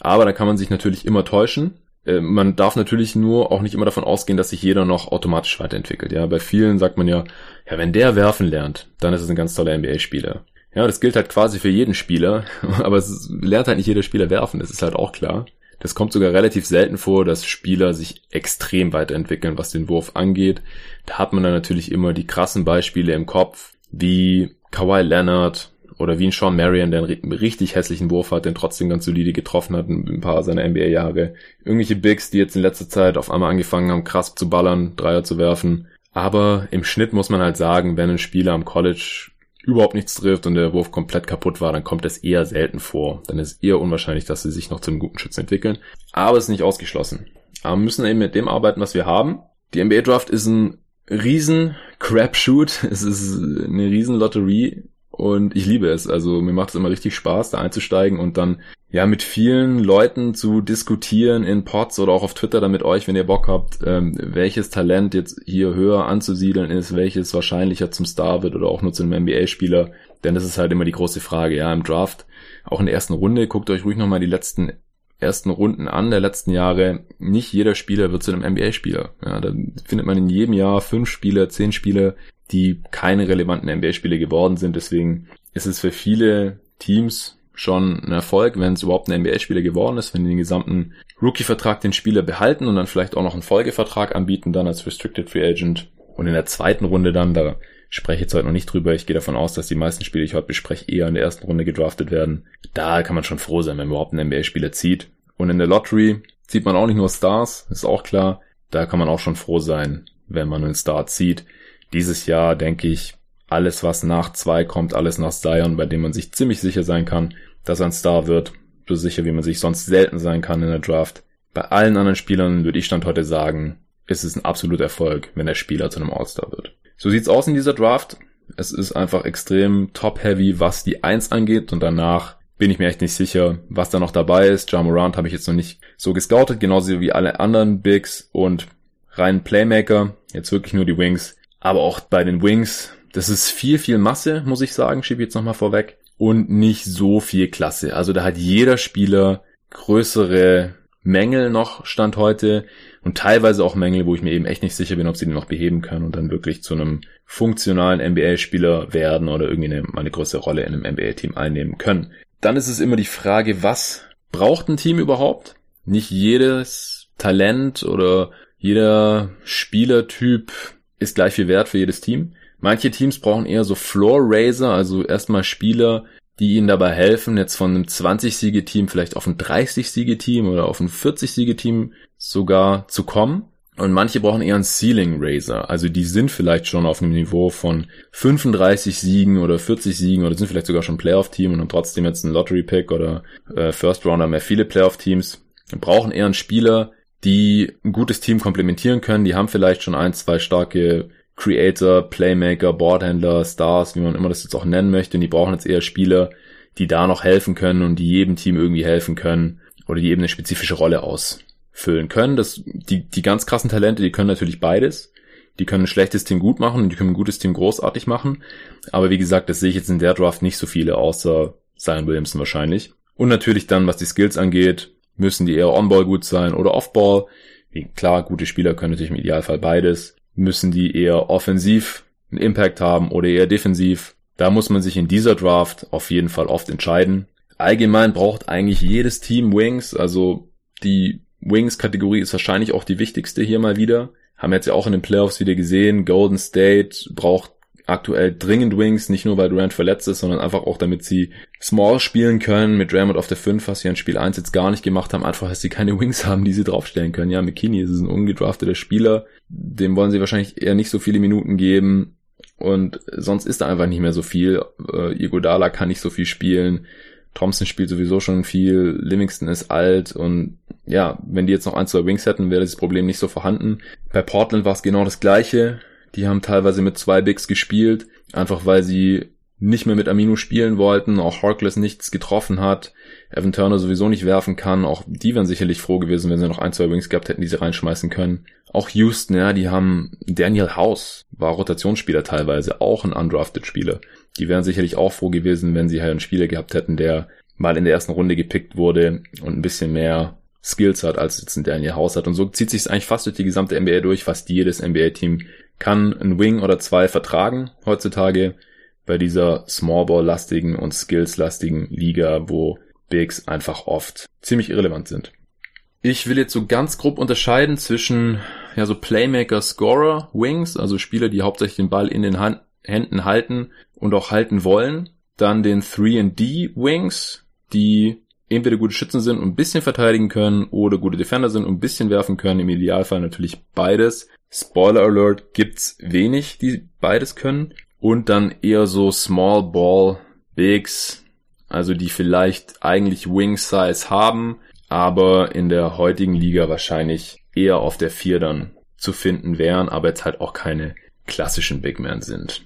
Aber da kann man sich natürlich immer täuschen. Äh, man darf natürlich nur auch nicht immer davon ausgehen, dass sich jeder noch automatisch weiterentwickelt. Ja, bei vielen sagt man ja, ja, wenn der werfen lernt, dann ist es ein ganz toller NBA-Spieler. Ja, das gilt halt quasi für jeden Spieler, aber es lernt halt nicht jeder Spieler werfen, das ist halt auch klar. Das kommt sogar relativ selten vor, dass Spieler sich extrem weiterentwickeln, was den Wurf angeht. Da hat man dann natürlich immer die krassen Beispiele im Kopf, wie Kawhi Leonard oder wie ein Sean Marion, der einen richtig hässlichen Wurf hat, den trotzdem ganz solide getroffen hat, ein paar seiner NBA-Jahre. Irgendwelche Bigs, die jetzt in letzter Zeit auf einmal angefangen haben, krass zu ballern, Dreier zu werfen. Aber im Schnitt muss man halt sagen, wenn ein Spieler am College überhaupt nichts trifft und der Wurf komplett kaputt war, dann kommt das eher selten vor. Dann ist eher unwahrscheinlich, dass sie sich noch zu einem guten Schützen entwickeln. Aber es ist nicht ausgeschlossen. Aber wir müssen eben mit dem arbeiten, was wir haben. Die NBA Draft ist ein riesen Crapshoot. Es ist eine riesen Lotterie. Und ich liebe es. Also mir macht es immer richtig Spaß, da einzusteigen und dann ja mit vielen Leuten zu diskutieren in Pods oder auch auf Twitter dann mit euch, wenn ihr Bock habt, ähm, welches Talent jetzt hier höher anzusiedeln ist, welches wahrscheinlicher zum Star wird oder auch nur zu einem NBA-Spieler. Denn das ist halt immer die große Frage. Ja, im Draft, auch in der ersten Runde, guckt euch ruhig nochmal die letzten ersten Runden an der letzten Jahre, nicht jeder Spieler wird zu einem NBA-Spieler. Ja, da findet man in jedem Jahr fünf Spieler, zehn Spieler, die keine relevanten NBA-Spieler geworden sind. Deswegen ist es für viele Teams schon ein Erfolg, wenn es überhaupt ein NBA-Spieler geworden ist, wenn die den gesamten Rookie-Vertrag den Spieler behalten und dann vielleicht auch noch einen Folgevertrag anbieten, dann als Restricted Free Agent. Und in der zweiten Runde dann, da spreche ich jetzt heute noch nicht drüber, ich gehe davon aus, dass die meisten Spiele, die ich heute bespreche, eher in der ersten Runde gedraftet werden. Da kann man schon froh sein, wenn man überhaupt einen NBA-Spieler zieht. Und in der Lottery zieht man auch nicht nur Stars, ist auch klar. Da kann man auch schon froh sein, wenn man einen Star zieht. Dieses Jahr denke ich, alles was nach zwei kommt, alles nach Zion, bei dem man sich ziemlich sicher sein kann, dass er ein Star wird. So sicher, wie man sich sonst selten sein kann in der Draft. Bei allen anderen Spielern würde ich Stand heute sagen, ist es ein absoluter Erfolg, wenn der Spieler zu einem All-Star wird. So sieht's aus in dieser Draft. Es ist einfach extrem top-heavy, was die Eins angeht und danach bin ich mir echt nicht sicher, was da noch dabei ist. Ja Morant habe ich jetzt noch nicht so gescoutet, genauso wie alle anderen Bigs und rein Playmaker. Jetzt wirklich nur die Wings. Aber auch bei den Wings, das ist viel, viel Masse, muss ich sagen, schiebe ich jetzt nochmal vorweg und nicht so viel Klasse. Also da hat jeder Spieler größere Mängel noch Stand heute und teilweise auch Mängel, wo ich mir eben echt nicht sicher bin, ob sie die noch beheben können und dann wirklich zu einem funktionalen NBA-Spieler werden oder irgendwie eine, eine größere Rolle in einem NBA-Team einnehmen können. Dann ist es immer die Frage, was braucht ein Team überhaupt? Nicht jedes Talent oder jeder Spielertyp ist gleich viel wert für jedes Team. Manche Teams brauchen eher so Floor Raiser, also erstmal Spieler, die ihnen dabei helfen, jetzt von einem 20-Siege-Team vielleicht auf ein 30-Siege-Team oder auf ein 40-Siege-Team sogar zu kommen. Und manche brauchen eher einen Ceiling Raiser. Also die sind vielleicht schon auf einem Niveau von 35 Siegen oder 40 Siegen oder sind vielleicht sogar schon Playoff-Team und haben trotzdem jetzt einen Lottery-Pick oder äh, First Rounder mehr viele Playoff-Teams. Brauchen eher einen Spieler, die ein gutes Team komplementieren können. Die haben vielleicht schon ein, zwei starke Creator, Playmaker, Boardhändler, Stars, wie man immer das jetzt auch nennen möchte. Und die brauchen jetzt eher Spieler, die da noch helfen können und die jedem Team irgendwie helfen können oder die eben eine spezifische Rolle ausfüllen können. Das, die, die ganz krassen Talente, die können natürlich beides. Die können ein schlechtes Team gut machen und die können ein gutes Team großartig machen. Aber wie gesagt, das sehe ich jetzt in der Draft nicht so viele, außer Zion Williamson wahrscheinlich. Und natürlich dann, was die Skills angeht, müssen die eher On-Ball gut sein oder Off-Ball. Klar, gute Spieler können natürlich im Idealfall beides müssen die eher offensiv einen Impact haben oder eher defensiv. Da muss man sich in dieser Draft auf jeden Fall oft entscheiden. Allgemein braucht eigentlich jedes Team Wings, also die Wings-Kategorie ist wahrscheinlich auch die wichtigste hier mal wieder. Haben jetzt ja auch in den Playoffs wieder gesehen, Golden State braucht aktuell dringend Wings, nicht nur weil Durant verletzt ist, sondern einfach auch damit sie Small spielen können mit Draymond auf der 5, was sie in Spiel 1 jetzt gar nicht gemacht haben, einfach, dass sie keine Wings haben, die sie draufstellen können. Ja, McKinney ist ein ungedrafteter Spieler, dem wollen sie wahrscheinlich eher nicht so viele Minuten geben und sonst ist da einfach nicht mehr so viel. Äh, Igodala kann nicht so viel spielen. Thompson spielt sowieso schon viel, Livingston ist alt und ja, wenn die jetzt noch ein, zwei Wings hätten, wäre das Problem nicht so vorhanden. Bei Portland war es genau das gleiche. Die haben teilweise mit zwei Bigs gespielt, einfach weil sie nicht mehr mit Amino spielen wollten, auch Harkless nichts getroffen hat, Evan Turner sowieso nicht werfen kann, auch die wären sicherlich froh gewesen, wenn sie noch ein, zwei Wings gehabt hätten, die sie reinschmeißen können. Auch Houston, ja, die haben Daniel House, war Rotationsspieler teilweise, auch ein undrafted Spieler. Die wären sicherlich auch froh gewesen, wenn sie halt einen Spieler gehabt hätten, der mal in der ersten Runde gepickt wurde und ein bisschen mehr Skills hat, als jetzt ein Daniel House hat. Und so zieht sich es eigentlich fast durch die gesamte NBA durch. Fast jedes NBA-Team kann ein Wing oder zwei vertragen heutzutage bei dieser Smallball-lastigen und Skills-lastigen Liga, wo Bigs einfach oft ziemlich irrelevant sind. Ich will jetzt so ganz grob unterscheiden zwischen ja so Playmaker, Scorer, Wings, also Spieler, die hauptsächlich den Ball in den Hand Händen halten und auch halten wollen. Dann den 3D Wings, die entweder gute Schützen sind und ein bisschen verteidigen können oder gute Defender sind und ein bisschen werfen können. Im Idealfall natürlich beides. Spoiler Alert gibt's wenig, die beides können. Und dann eher so Small Ball Bigs, also die vielleicht eigentlich Wing Size haben, aber in der heutigen Liga wahrscheinlich eher auf der 4 dann zu finden wären, aber jetzt halt auch keine klassischen Big Men sind.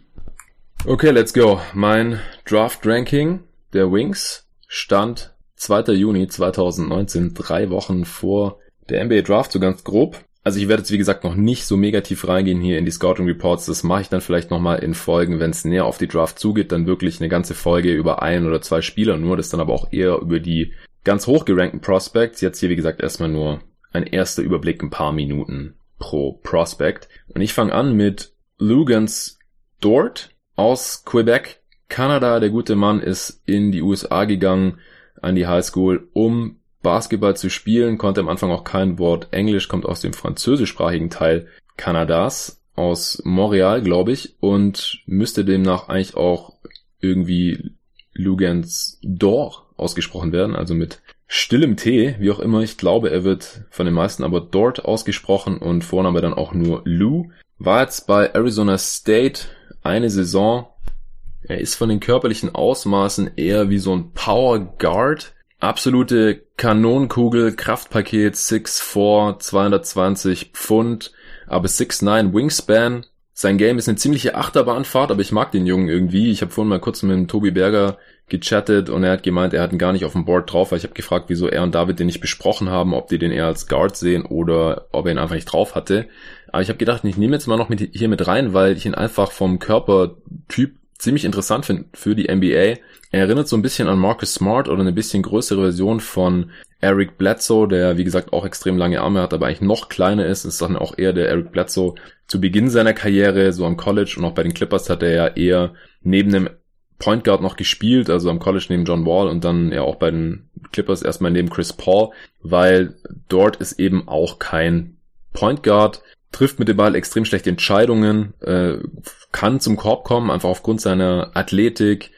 Okay, let's go. Mein Draft Ranking der Wings stand 2. Juni 2019, drei Wochen vor der NBA Draft, so ganz grob. Also ich werde jetzt wie gesagt noch nicht so mega tief reingehen hier in die Scouting Reports. Das mache ich dann vielleicht nochmal in Folgen, wenn es näher auf die Draft zugeht, dann wirklich eine ganze Folge über ein oder zwei Spieler nur. Das dann aber auch eher über die ganz hoch gerankten Prospects. Jetzt hier, wie gesagt, erstmal nur ein erster Überblick, ein paar Minuten pro Prospect. Und ich fange an mit Lugans Dort aus Quebec, Kanada. Der gute Mann ist in die USA gegangen, an die High School, um Basketball zu spielen, konnte am Anfang auch kein Wort Englisch, kommt aus dem französischsprachigen Teil Kanadas, aus Montreal, glaube ich, und müsste demnach eigentlich auch irgendwie Lugans Dor ausgesprochen werden, also mit stillem T, wie auch immer. Ich glaube, er wird von den meisten aber dort ausgesprochen und Vorname dann auch nur Lou. War jetzt bei Arizona State eine Saison. Er ist von den körperlichen Ausmaßen eher wie so ein Power Guard. Absolute Kanonenkugel, Kraftpaket 6'4, 220 Pfund, aber 6'9 Wingspan. Sein Game ist eine ziemliche Achterbahnfahrt, aber ich mag den Jungen irgendwie. Ich habe vorhin mal kurz mit Tobi Berger gechattet und er hat gemeint, er hat ihn gar nicht auf dem Board drauf, weil ich habe gefragt, wieso er und David den nicht besprochen haben, ob die den eher als Guard sehen oder ob er ihn einfach nicht drauf hatte. Aber ich habe gedacht, ich nehme jetzt mal noch mit, hier mit rein, weil ich ihn einfach vom Körpertyp ziemlich interessant finde für die NBA. Er erinnert so ein bisschen an Marcus Smart oder eine bisschen größere Version von Eric Bledsoe, der wie gesagt auch extrem lange Arme hat, aber eigentlich noch kleiner ist. Ist dann auch eher der Eric Bledsoe zu Beginn seiner Karriere, so am College und auch bei den Clippers hat er ja eher neben dem Point Guard noch gespielt, also am College neben John Wall und dann ja auch bei den Clippers erstmal neben Chris Paul, weil dort ist eben auch kein Point Guard, trifft mit dem Ball extrem schlechte Entscheidungen, äh, kann zum Korb kommen, einfach aufgrund seiner Athletik,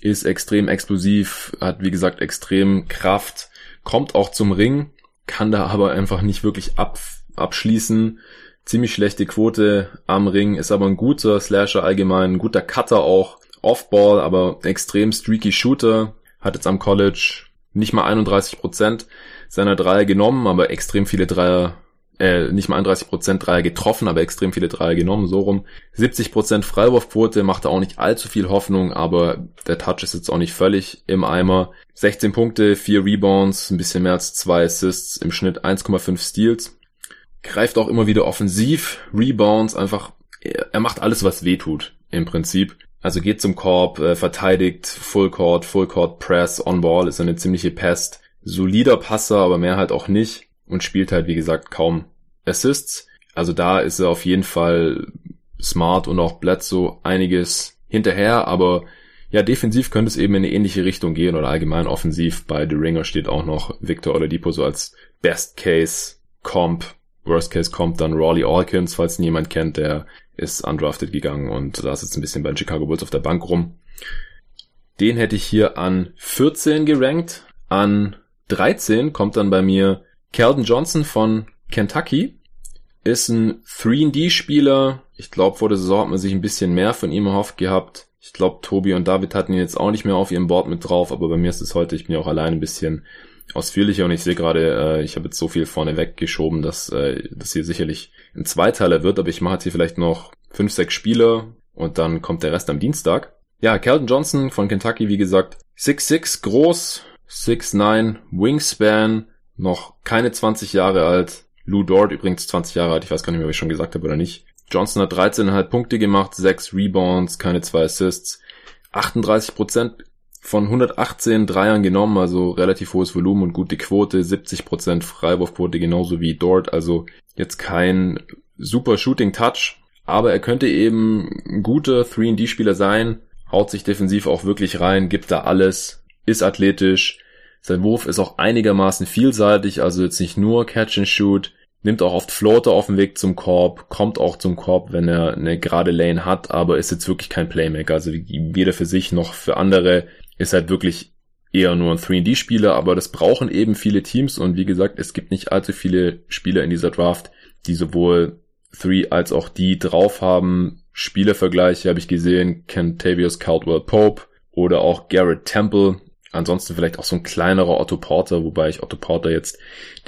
ist extrem explosiv, hat wie gesagt extrem Kraft, kommt auch zum Ring, kann da aber einfach nicht wirklich ab, abschließen. Ziemlich schlechte Quote am Ring, ist aber ein guter Slasher allgemein, ein guter Cutter auch, Offball, aber extrem streaky Shooter, hat jetzt am College nicht mal 31% seiner Dreier genommen, aber extrem viele Dreier, äh, nicht mal 31% Dreier getroffen, aber extrem viele Dreier genommen, so rum. 70% Freiwurfquote macht da auch nicht allzu viel Hoffnung, aber der Touch ist jetzt auch nicht völlig im Eimer. 16 Punkte, 4 Rebounds, ein bisschen mehr als 2 Assists, im Schnitt 1,5 Steals. Greift auch immer wieder offensiv, Rebounds, einfach, er macht alles, was weh tut, im Prinzip. Also geht zum Korb, äh, verteidigt, Full Court, Full Court Press, On Ball ist eine ziemliche Pest. Solider Passer, aber mehr halt auch nicht und spielt halt wie gesagt kaum Assists. Also da ist er auf jeden Fall smart und auch Bledsoe einiges hinterher, aber ja, defensiv könnte es eben in eine ähnliche Richtung gehen oder allgemein offensiv. Bei The Ringer steht auch noch Victor Oladipo so als Best Case Comp. Worst Case kommt dann Raleigh Alkins, falls ihn jemand kennt, der ist undrafted gegangen und da jetzt ein bisschen bei den Chicago Bulls auf der Bank rum. Den hätte ich hier an 14 gerankt. An 13 kommt dann bei mir Keldon Johnson von Kentucky. Ist ein 3D-Spieler. Ich glaube, vor der Saison hat man sich ein bisschen mehr von ihm erhofft gehabt. Ich glaube, Tobi und David hatten ihn jetzt auch nicht mehr auf ihrem Board mit drauf, aber bei mir ist es heute, ich bin ja auch allein ein bisschen ausführlicher und ich sehe gerade, äh, ich habe jetzt so viel vorne weggeschoben, dass äh, das hier sicherlich ein Zweiteiler wird, aber ich mache jetzt hier vielleicht noch fünf, sechs Spiele und dann kommt der Rest am Dienstag. Ja, Kelton Johnson von Kentucky, wie gesagt, 6'6 groß, 6'9 Wingspan, noch keine 20 Jahre alt. Lou Dort übrigens 20 Jahre alt, ich weiß gar nicht mehr, ob ich schon gesagt habe oder nicht. Johnson hat 13,5 Punkte gemacht, 6 Rebounds, keine 2 Assists, 38% von 118 Dreiern genommen, also relativ hohes Volumen und gute Quote, 70% Freiwurfquote genauso wie dort, also jetzt kein super Shooting Touch, aber er könnte eben ein guter 3D-Spieler sein, haut sich defensiv auch wirklich rein, gibt da alles, ist athletisch, sein Wurf ist auch einigermaßen vielseitig, also jetzt nicht nur Catch and Shoot, nimmt auch oft Floater auf dem Weg zum Korb, kommt auch zum Korb, wenn er eine gerade Lane hat, aber ist jetzt wirklich kein Playmaker, also weder für sich noch für andere ist halt wirklich eher nur ein 3D-Spieler, aber das brauchen eben viele Teams und wie gesagt, es gibt nicht allzu viele Spieler in dieser Draft, die sowohl 3 als auch die drauf haben. Spielervergleiche habe ich gesehen, Kentavious Caldwell Pope oder auch Garrett Temple. Ansonsten vielleicht auch so ein kleinerer Otto Porter, wobei ich Otto Porter jetzt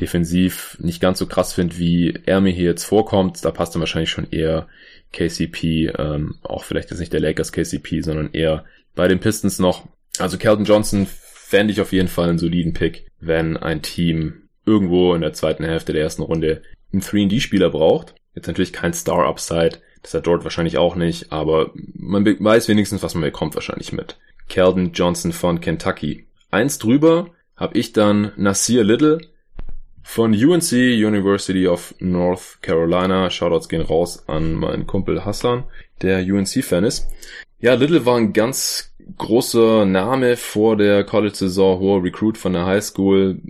defensiv nicht ganz so krass finde, wie er mir hier jetzt vorkommt. Da passt dann wahrscheinlich schon eher KCP, ähm, auch vielleicht jetzt nicht der Lakers KCP, sondern eher bei den Pistons noch. Also Kelton Johnson fände ich auf jeden Fall einen soliden Pick, wenn ein Team irgendwo in der zweiten Hälfte der ersten Runde einen 3D-Spieler braucht. Jetzt natürlich kein Star-Upside, das hat dort wahrscheinlich auch nicht, aber man weiß wenigstens, was man bekommt wahrscheinlich mit. Kelton Johnson von Kentucky. Eins drüber habe ich dann Nasir Little von UNC, University of North Carolina. Shoutouts gehen raus an meinen Kumpel Hassan, der UNC-Fan ist. Ja, Little war ein ganz großer Name vor der College-Saison, hoher Recruit von der High School.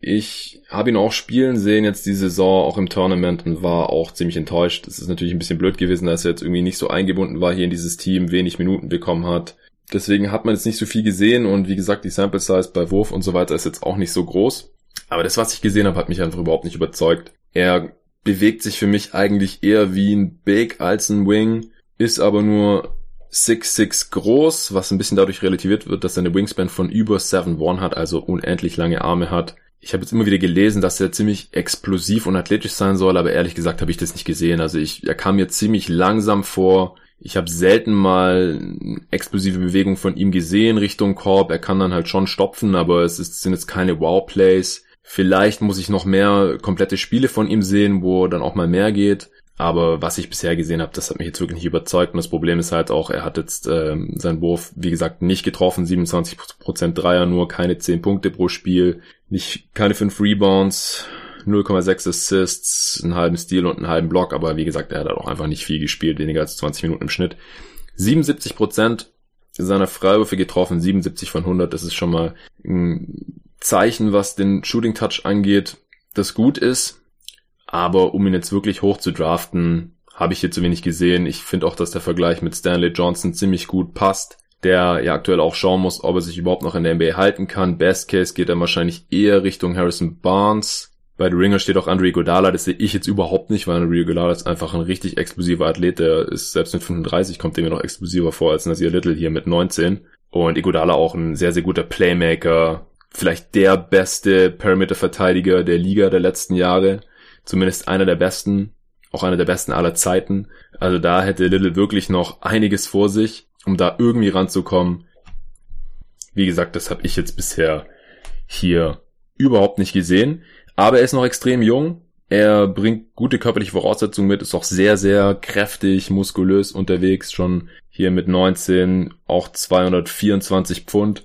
Ich habe ihn auch spielen sehen jetzt die Saison, auch im Tournament und war auch ziemlich enttäuscht. Es ist natürlich ein bisschen blöd gewesen, dass er jetzt irgendwie nicht so eingebunden war hier in dieses Team, wenig Minuten bekommen hat. Deswegen hat man jetzt nicht so viel gesehen und wie gesagt, die Sample Size bei Wurf und so weiter ist jetzt auch nicht so groß. Aber das, was ich gesehen habe, hat mich einfach überhaupt nicht überzeugt. Er bewegt sich für mich eigentlich eher wie ein Big als ein Wing, ist aber nur 6'6 groß, was ein bisschen dadurch relativiert wird, dass er eine Wingspan von über 7'1 hat, also unendlich lange Arme hat ich habe jetzt immer wieder gelesen, dass er ziemlich explosiv und athletisch sein soll, aber ehrlich gesagt habe ich das nicht gesehen. Also ich, er kam mir ziemlich langsam vor. Ich habe selten mal explosive Bewegungen von ihm gesehen Richtung Korb. Er kann dann halt schon stopfen, aber es ist, sind jetzt keine Wow-Plays. Vielleicht muss ich noch mehr komplette Spiele von ihm sehen, wo dann auch mal mehr geht. Aber was ich bisher gesehen habe, das hat mich jetzt wirklich nicht überzeugt. Und das Problem ist halt auch, er hat jetzt ähm, seinen Wurf, wie gesagt, nicht getroffen. 27% Dreier nur, keine 10 Punkte pro Spiel, nicht keine 5 Rebounds, 0,6 Assists, einen halben Steal und einen halben Block. Aber wie gesagt, er hat auch einfach nicht viel gespielt, weniger als 20 Minuten im Schnitt. 77% seiner Freiwürfe getroffen, 77 von 100. Das ist schon mal ein Zeichen, was den Shooting Touch angeht, das gut ist. Aber um ihn jetzt wirklich hoch zu draften, habe ich hier zu wenig gesehen. Ich finde auch, dass der Vergleich mit Stanley Johnson ziemlich gut passt, der ja aktuell auch schauen muss, ob er sich überhaupt noch in der NBA halten kann. Best Case geht er wahrscheinlich eher Richtung Harrison Barnes. Bei The Ringer steht auch Andre Godala, das sehe ich jetzt überhaupt nicht, weil Andre Godala ist einfach ein richtig explosiver Athlet, der ist selbst mit 35 kommt dem mir noch explosiver vor als Nasir Little hier mit 19. Und Igodala auch ein sehr, sehr guter Playmaker, vielleicht der beste Perimeter-Verteidiger der Liga der letzten Jahre zumindest einer der besten, auch einer der besten aller Zeiten. Also da hätte Little wirklich noch einiges vor sich, um da irgendwie ranzukommen. Wie gesagt, das habe ich jetzt bisher hier überhaupt nicht gesehen. Aber er ist noch extrem jung. Er bringt gute körperliche Voraussetzungen mit, ist auch sehr, sehr kräftig, muskulös unterwegs, schon hier mit 19, auch 224 Pfund.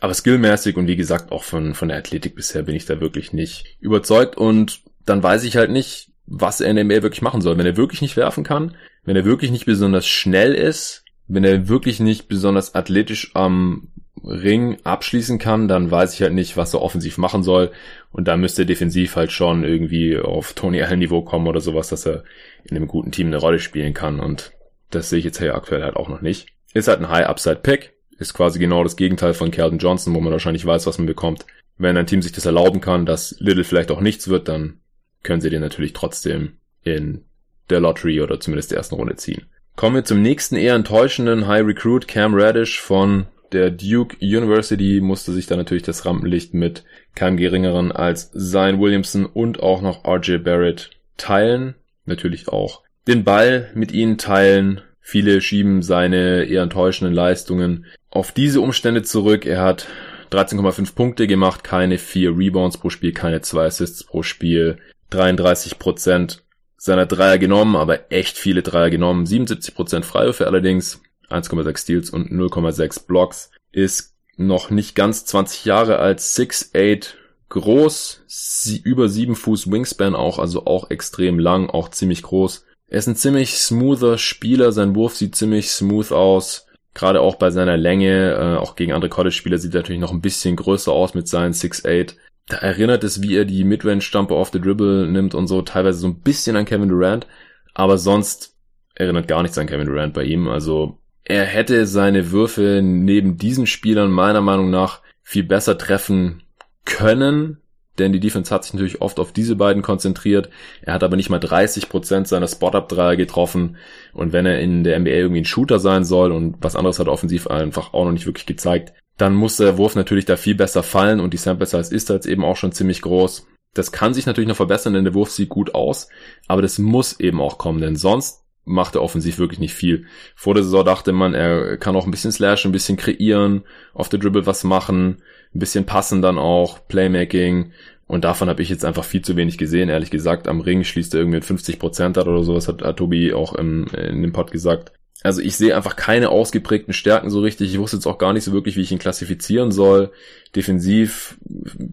Aber skillmäßig und wie gesagt auch von, von der Athletik bisher bin ich da wirklich nicht überzeugt und dann weiß ich halt nicht, was er in der NBA wirklich machen soll. Wenn er wirklich nicht werfen kann, wenn er wirklich nicht besonders schnell ist, wenn er wirklich nicht besonders athletisch am Ring abschließen kann, dann weiß ich halt nicht, was er offensiv machen soll. Und da müsste er defensiv halt schon irgendwie auf Tony Allen Niveau kommen oder sowas, dass er in einem guten Team eine Rolle spielen kann. Und das sehe ich jetzt hier aktuell halt auch noch nicht. Ist halt ein High Upside Pick. Ist quasi genau das Gegenteil von Calvin Johnson, wo man wahrscheinlich weiß, was man bekommt. Wenn ein Team sich das erlauben kann, dass Little vielleicht auch nichts wird, dann können sie den natürlich trotzdem in der Lottery oder zumindest der ersten Runde ziehen. Kommen wir zum nächsten eher enttäuschenden High Recruit Cam Radish von der Duke University musste sich da natürlich das Rampenlicht mit keinem geringeren als Zion Williamson und auch noch RJ Barrett teilen. Natürlich auch den Ball mit ihnen teilen. Viele schieben seine eher enttäuschenden Leistungen auf diese Umstände zurück. Er hat 13,5 Punkte gemacht, keine 4 Rebounds pro Spiel, keine 2 Assists pro Spiel, 33 Prozent seiner Dreier genommen, aber echt viele Dreier genommen. 77 Prozent Freiwürfe allerdings, 1,6 Steals und 0,6 Blocks. Ist noch nicht ganz 20 Jahre alt, 6'8 groß, sie, über 7 Fuß Wingspan auch, also auch extrem lang, auch ziemlich groß. Er ist ein ziemlich smoother Spieler, sein Wurf sieht ziemlich smooth aus. Gerade auch bei seiner Länge, äh, auch gegen andere College-Spieler sieht er natürlich noch ein bisschen größer aus mit seinen 6'8 da erinnert es, wie er die Midrange-Stampe off the Dribble nimmt und so, teilweise so ein bisschen an Kevin Durant, aber sonst erinnert gar nichts an Kevin Durant bei ihm. Also er hätte seine Würfe neben diesen Spielern meiner Meinung nach viel besser treffen können, denn die Defense hat sich natürlich oft auf diese beiden konzentriert. Er hat aber nicht mal 30% seiner Spot-Up-Dreier getroffen. Und wenn er in der NBA irgendwie ein Shooter sein soll und was anderes hat offensiv einfach auch noch nicht wirklich gezeigt, dann muss der Wurf natürlich da viel besser fallen und die Sample Size ist jetzt eben auch schon ziemlich groß. Das kann sich natürlich noch verbessern, denn der Wurf sieht gut aus, aber das muss eben auch kommen, denn sonst macht er offensiv wirklich nicht viel. Vor der Saison dachte man, er kann auch ein bisschen slashen, ein bisschen kreieren, auf der Dribble was machen, ein bisschen passen dann auch, Playmaking. Und davon habe ich jetzt einfach viel zu wenig gesehen, ehrlich gesagt. Am Ring schließt er irgendwie mit 50 Prozent oder sowas, hat, hat Tobi auch im, in dem Pod gesagt. Also ich sehe einfach keine ausgeprägten Stärken so richtig. Ich wusste jetzt auch gar nicht so wirklich, wie ich ihn klassifizieren soll. Defensiv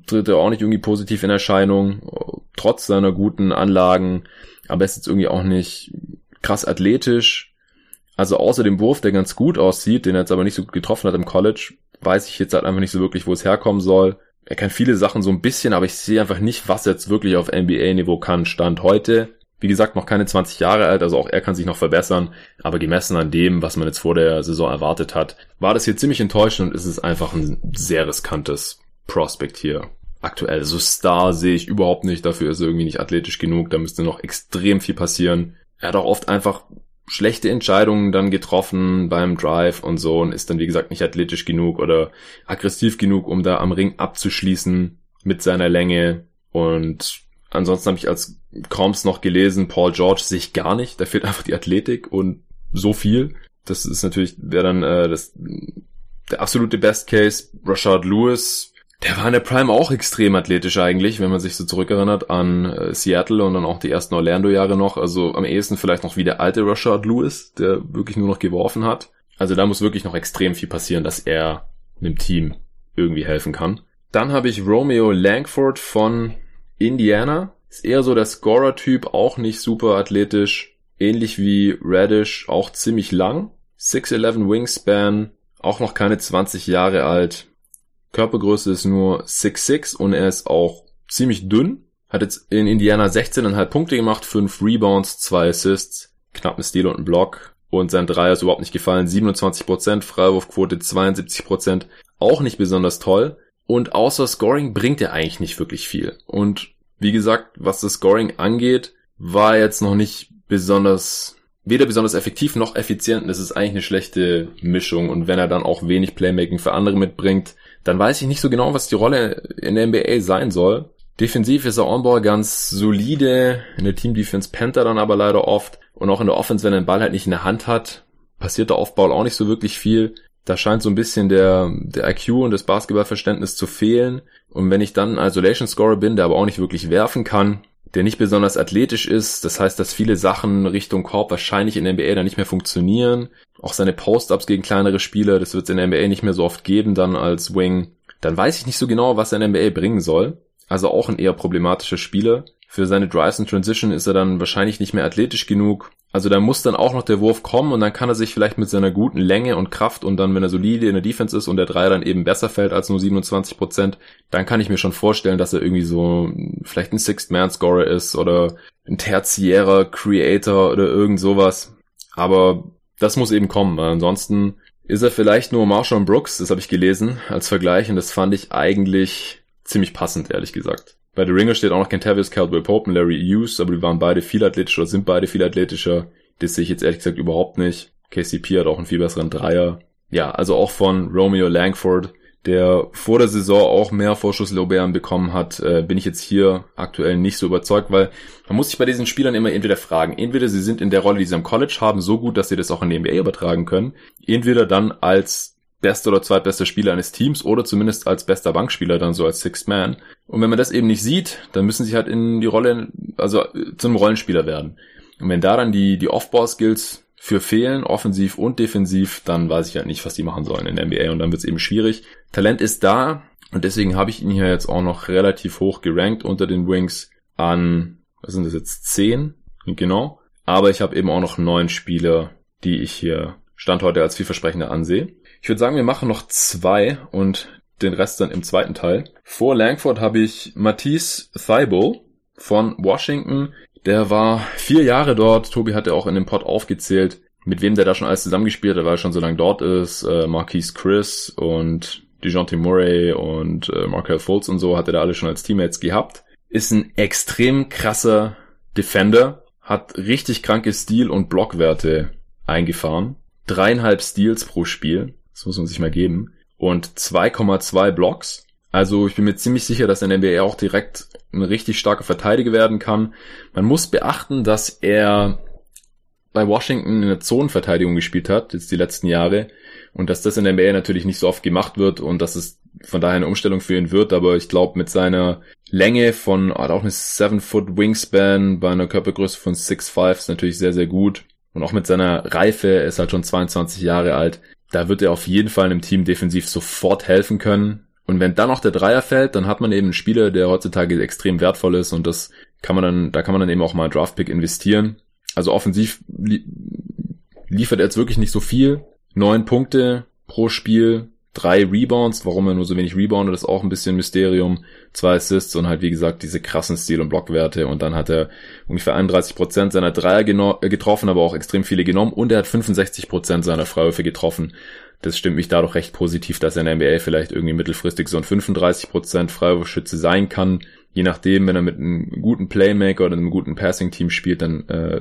tritt er auch nicht irgendwie positiv in Erscheinung, trotz seiner guten Anlagen. Aber er ist jetzt irgendwie auch nicht krass athletisch. Also außer dem Wurf, der ganz gut aussieht, den er jetzt aber nicht so gut getroffen hat im College, weiß ich jetzt halt einfach nicht so wirklich, wo es herkommen soll. Er kann viele Sachen so ein bisschen, aber ich sehe einfach nicht, was er jetzt wirklich auf NBA-Niveau kann. Stand heute wie gesagt, noch keine 20 Jahre alt, also auch er kann sich noch verbessern. Aber gemessen an dem, was man jetzt vor der Saison erwartet hat, war das hier ziemlich enttäuschend und ist es einfach ein sehr riskantes Prospect hier. Aktuell, so Star sehe ich überhaupt nicht, dafür ist er irgendwie nicht athletisch genug, da müsste noch extrem viel passieren. Er hat auch oft einfach schlechte Entscheidungen dann getroffen beim Drive und so und ist dann wie gesagt nicht athletisch genug oder aggressiv genug, um da am Ring abzuschließen mit seiner Länge und ansonsten habe ich als kaum's noch gelesen. Paul George sehe ich gar nicht. Da fehlt einfach die Athletik und so viel. Das ist natürlich, wäre dann äh, das, der absolute Best Case. Rashard Lewis, der war in der Prime auch extrem athletisch eigentlich, wenn man sich so zurückerinnert an äh, Seattle und dann auch die ersten Orlando-Jahre noch. Also am ehesten vielleicht noch wie der alte Rashard Lewis, der wirklich nur noch geworfen hat. Also da muss wirklich noch extrem viel passieren, dass er einem Team irgendwie helfen kann. Dann habe ich Romeo Langford von Indiana. Ist eher so der Scorer-Typ, auch nicht super athletisch. Ähnlich wie Radish, auch ziemlich lang. 6'11 Wingspan, auch noch keine 20 Jahre alt. Körpergröße ist nur 6'6 und er ist auch ziemlich dünn. Hat jetzt in Indiana 16,5 Punkte gemacht, 5 Rebounds, 2 Assists, knapp ein Stil und ein Block. Und sein Dreier ist überhaupt nicht gefallen. 27%, Freiwurfquote 72%. Auch nicht besonders toll. Und außer Scoring bringt er eigentlich nicht wirklich viel. Und wie gesagt, was das Scoring angeht, war jetzt noch nicht besonders, weder besonders effektiv noch effizient. Das ist eigentlich eine schlechte Mischung. Und wenn er dann auch wenig Playmaking für andere mitbringt, dann weiß ich nicht so genau, was die Rolle in der NBA sein soll. Defensiv ist er on-ball ganz solide, in der Team-Defense pennt er dann aber leider oft. Und auch in der Offense, wenn er den Ball halt nicht in der Hand hat, passiert der Aufbau auch nicht so wirklich viel. Da scheint so ein bisschen der, der IQ und das Basketballverständnis zu fehlen. Und wenn ich dann ein Isolation Scorer bin, der aber auch nicht wirklich werfen kann, der nicht besonders athletisch ist, das heißt, dass viele Sachen Richtung Korb wahrscheinlich in der NBA dann nicht mehr funktionieren. Auch seine Post-Ups gegen kleinere Spieler, das wird es in der NBA nicht mehr so oft geben dann als Wing. Dann weiß ich nicht so genau, was er in der NBA bringen soll. Also auch ein eher problematischer Spieler. Für seine Drives und Transition ist er dann wahrscheinlich nicht mehr athletisch genug. Also da muss dann auch noch der Wurf kommen und dann kann er sich vielleicht mit seiner guten Länge und Kraft und dann, wenn er solide in der Defense ist und der Dreier dann eben besser fällt als nur 27 Prozent, dann kann ich mir schon vorstellen, dass er irgendwie so vielleicht ein Sixth-Man-Scorer ist oder ein tertiärer Creator oder irgend sowas. Aber das muss eben kommen, weil ansonsten ist er vielleicht nur Marshall Brooks, das habe ich gelesen, als Vergleich und das fand ich eigentlich ziemlich passend, ehrlich gesagt. Bei The Ringer steht auch noch Kentavious Caldwell Pope und Larry Hughes, aber die waren beide viel athletischer sind beide viel athletischer. Das sehe ich jetzt ehrlich gesagt überhaupt nicht. KCP hat auch einen viel besseren Dreier. Ja, also auch von Romeo Langford, der vor der Saison auch mehr Vorschusslorbeeren bekommen hat, äh, bin ich jetzt hier aktuell nicht so überzeugt, weil man muss sich bei diesen Spielern immer entweder fragen, entweder sie sind in der Rolle, die sie am College haben, so gut, dass sie das auch in die NBA übertragen können, entweder dann als bester oder zweitbester Spieler eines Teams oder zumindest als bester Bankspieler dann so als Sixth Man. Und wenn man das eben nicht sieht, dann müssen sie halt in die Rolle, also zum Rollenspieler werden. Und wenn da dann die, die Off-Ball-Skills für fehlen, offensiv und defensiv, dann weiß ich halt nicht, was die machen sollen in der NBA und dann wird es eben schwierig. Talent ist da und deswegen habe ich ihn hier jetzt auch noch relativ hoch gerankt unter den Wings an, was sind das jetzt, zehn? Genau. Aber ich habe eben auch noch neun Spieler, die ich hier Stand heute als vielversprechender ansehe. Ich würde sagen, wir machen noch zwei und den Rest dann im zweiten Teil. Vor Langford habe ich Matisse Thibault von Washington. Der war vier Jahre dort. Tobi hat ja auch in dem Pod aufgezählt, mit wem der da schon alles zusammengespielt hat, weil er schon so lange dort ist. Äh, Marquise Chris und DeJounte Murray und äh, Markel Fultz und so hat er da alle schon als Teammates gehabt. Ist ein extrem krasser Defender, hat richtig kranke Stil- und Blockwerte eingefahren. Dreieinhalb Steals pro Spiel. Das muss man sich mal geben. Und 2,2 Blocks. Also ich bin mir ziemlich sicher, dass ein NBA auch direkt ein richtig starker Verteidiger werden kann. Man muss beachten, dass er bei Washington in der Zonenverteidigung gespielt hat, jetzt die letzten Jahre. Und dass das in der NBA natürlich nicht so oft gemacht wird und dass es von daher eine Umstellung für ihn wird. Aber ich glaube, mit seiner Länge von, hat auch eine 7-Foot Wingspan bei einer Körpergröße von 6'5 ist natürlich sehr, sehr gut. und auch mit seiner Reife, er ist halt schon 22 Jahre alt, da wird er auf jeden Fall einem Team defensiv sofort helfen können. Und wenn dann noch der Dreier fällt, dann hat man eben einen Spieler, der heutzutage extrem wertvoll ist und das kann man dann, da kann man dann eben auch mal Draftpick investieren. Also offensiv li liefert er jetzt wirklich nicht so viel. Neun Punkte pro Spiel, drei Rebounds, warum er nur so wenig reboundet, ist auch ein bisschen Mysterium. Zwei Assists und halt wie gesagt diese krassen Stil- und Blockwerte und dann hat er ungefähr 31 Prozent seiner Dreier äh, getroffen, aber auch extrem viele genommen und er hat 65 Prozent seiner Freiwürfe getroffen. Das stimmt mich dadurch recht positiv, dass er in der NBA vielleicht irgendwie mittelfristig so ein 35% Freiwurfschütze sein kann. Je nachdem, wenn er mit einem guten Playmaker oder einem guten Passing-Team spielt, dann äh,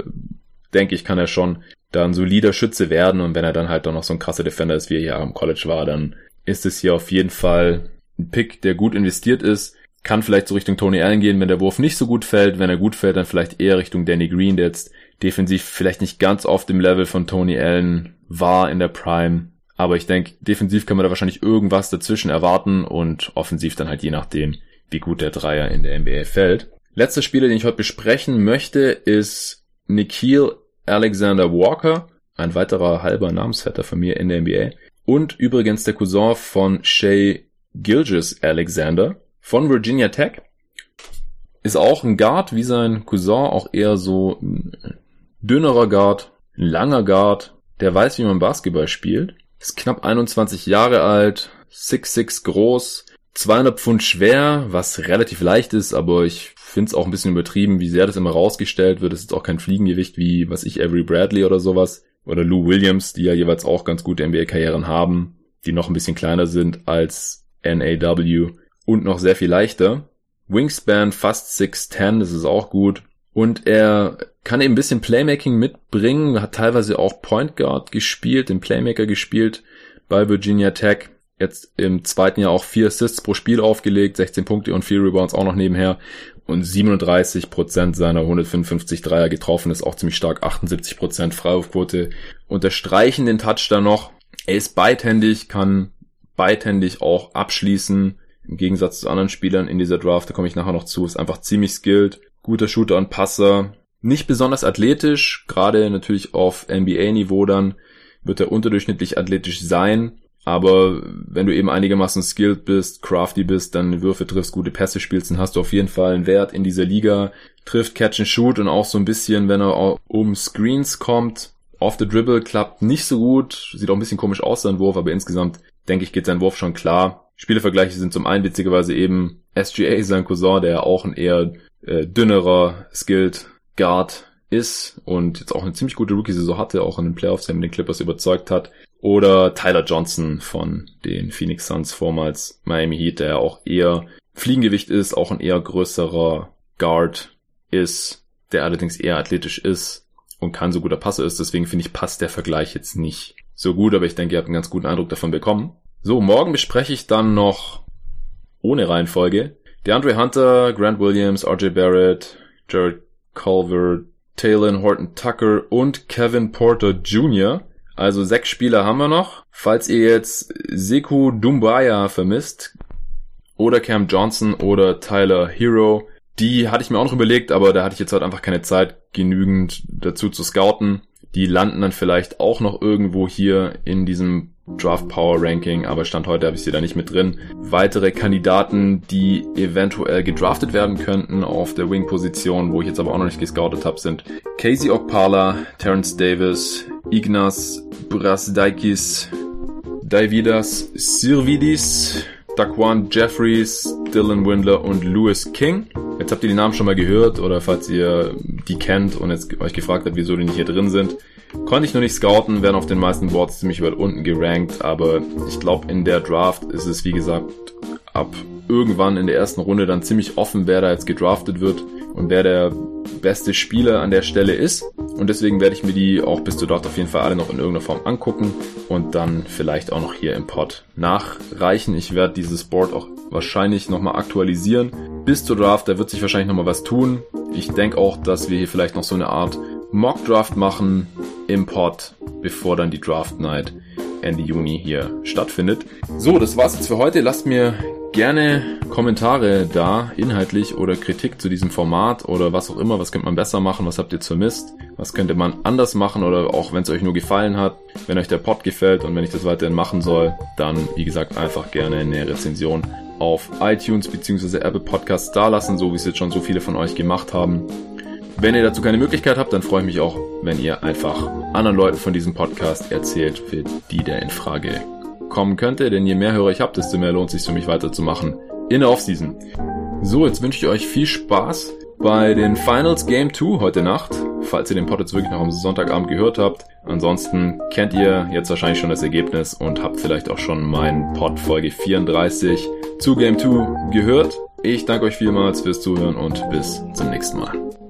denke ich, kann er schon da ein solider Schütze werden und wenn er dann halt auch noch so ein krasser Defender ist, wie er hier am College war, dann ist es hier auf jeden Fall ein Pick, der gut investiert ist. Kann vielleicht so Richtung Tony Allen gehen, wenn der Wurf nicht so gut fällt. Wenn er gut fällt, dann vielleicht eher Richtung Danny Green, der jetzt defensiv vielleicht nicht ganz auf dem Level von Tony Allen war in der Prime. Aber ich denke, defensiv kann man da wahrscheinlich irgendwas dazwischen erwarten und offensiv dann halt je nachdem, wie gut der Dreier in der NBA fällt. Letzter Spieler, den ich heute besprechen möchte, ist Nikhil Alexander Walker, ein weiterer halber Namensvetter von mir in der NBA. Und übrigens der Cousin von Shay Gilgis Alexander von Virginia Tech. Ist auch ein Guard wie sein Cousin, auch eher so ein dünnerer Guard, ein langer Guard, der weiß, wie man Basketball spielt. Ist knapp 21 Jahre alt, 6'6 groß, 200 Pfund schwer, was relativ leicht ist, aber ich finde es auch ein bisschen übertrieben, wie sehr das immer rausgestellt wird. Es ist auch kein Fliegengewicht wie, was ich, Avery Bradley oder sowas. Oder Lou Williams, die ja jeweils auch ganz gute NBA-Karrieren haben, die noch ein bisschen kleiner sind als NAW und noch sehr viel leichter. Wingspan fast 6'10, das ist auch gut. Und er kann eben ein bisschen Playmaking mitbringen, hat teilweise auch Point Guard gespielt, den Playmaker gespielt bei Virginia Tech jetzt im zweiten Jahr auch vier Assists pro Spiel aufgelegt, 16 Punkte und vier Rebounds auch noch nebenher und 37 Prozent seiner 155 Dreier getroffen, ist auch ziemlich stark, 78 Prozent Freiwurfquote. Unterstreichen den Touch da noch. Er ist beidhändig, kann beidhändig auch abschließen. Im Gegensatz zu anderen Spielern in dieser Draft, da komme ich nachher noch zu, ist einfach ziemlich skilled. Guter Shooter und Passer. Nicht besonders athletisch, gerade natürlich auf NBA-Niveau dann wird er unterdurchschnittlich athletisch sein aber wenn du eben einigermaßen skilled bist, crafty bist, dann Würfe triffst, gute Pässe spielst, dann hast du auf jeden Fall einen Wert in dieser Liga. Trifft Catch and Shoot und auch so ein bisschen, wenn er um Screens kommt. Off the Dribble klappt nicht so gut. Sieht auch ein bisschen komisch aus, sein Wurf, aber insgesamt denke ich, geht sein Wurf schon klar. Spielevergleiche sind zum einen witzigerweise eben SGA, sein Cousin, der auch ein eher äh, dünnerer, skilled Guard ist und jetzt auch eine ziemlich gute Rookie-Saison hatte, auch in den Playoffs, der mit den Clippers überzeugt hat. Oder Tyler Johnson von den Phoenix Suns, vormals Miami Heat, der auch eher Fliegengewicht ist, auch ein eher größerer Guard ist, der allerdings eher athletisch ist und kein so guter Passer ist. Deswegen finde ich, passt der Vergleich jetzt nicht so gut, aber ich denke, ihr habt einen ganz guten Eindruck davon bekommen. So, morgen bespreche ich dann noch ohne Reihenfolge DeAndre Hunter, Grant Williams, RJ Barrett, Jared Culver, Taylor Horton Tucker und Kevin Porter Jr. Also sechs Spieler haben wir noch. Falls ihr jetzt Seku Dumbaya vermisst oder Cam Johnson oder Tyler Hero, die hatte ich mir auch noch überlegt, aber da hatte ich jetzt halt einfach keine Zeit genügend dazu zu scouten. Die landen dann vielleicht auch noch irgendwo hier in diesem Draft Power Ranking, aber Stand heute habe ich sie da nicht mit drin. Weitere Kandidaten, die eventuell gedraftet werden könnten auf der Wing-Position, wo ich jetzt aber auch noch nicht gescoutet habe, sind Casey Okpala, Terrence Davis, Ignas Brasdaikis, Davidas Sirvidis, Daquan Jeffries, Dylan Windler und Lewis King. Jetzt habt ihr die Namen schon mal gehört oder falls ihr die kennt und jetzt euch gefragt habt, wieso die nicht hier drin sind. Konnte ich noch nicht scouten, werden auf den meisten Boards ziemlich weit unten gerankt, aber ich glaube in der Draft ist es wie gesagt ab irgendwann in der ersten Runde dann ziemlich offen, wer da jetzt gedraftet wird und wer der beste Spieler an der Stelle ist. Und deswegen werde ich mir die auch bis zu dort auf jeden Fall alle noch in irgendeiner Form angucken und dann vielleicht auch noch hier im Pod nachreichen. Ich werde dieses Board auch wahrscheinlich nochmal aktualisieren. Bis zur Draft, da wird sich wahrscheinlich nochmal was tun. Ich denke auch, dass wir hier vielleicht noch so eine Art Mock Draft machen im Pod, bevor dann die Draft Night Ende Juni hier stattfindet. So, das war's jetzt für heute. Lasst mir gerne Kommentare da, inhaltlich oder Kritik zu diesem Format oder was auch immer. Was könnte man besser machen? Was habt ihr vermisst? Was könnte man anders machen oder auch wenn es euch nur gefallen hat, wenn euch der Pod gefällt und wenn ich das weiterhin machen soll, dann wie gesagt einfach gerne eine Rezension auf iTunes bzw. Apple Podcasts da lassen, so wie es jetzt schon so viele von euch gemacht haben. Wenn ihr dazu keine Möglichkeit habt, dann freue ich mich auch, wenn ihr einfach anderen Leuten von diesem Podcast erzählt, für die der in Frage kommen könnte. Denn je mehr Hörer ich habt, desto mehr lohnt es sich für mich weiterzumachen in der Offseason. So, jetzt wünsche ich euch viel Spaß bei den Finals Game 2 heute Nacht, falls ihr den Pod jetzt wirklich noch am Sonntagabend gehört habt. Ansonsten kennt ihr jetzt wahrscheinlich schon das Ergebnis und habt vielleicht auch schon meinen Pod Folge 34 zu Game 2 gehört. Ich danke euch vielmals fürs Zuhören und bis zum nächsten Mal.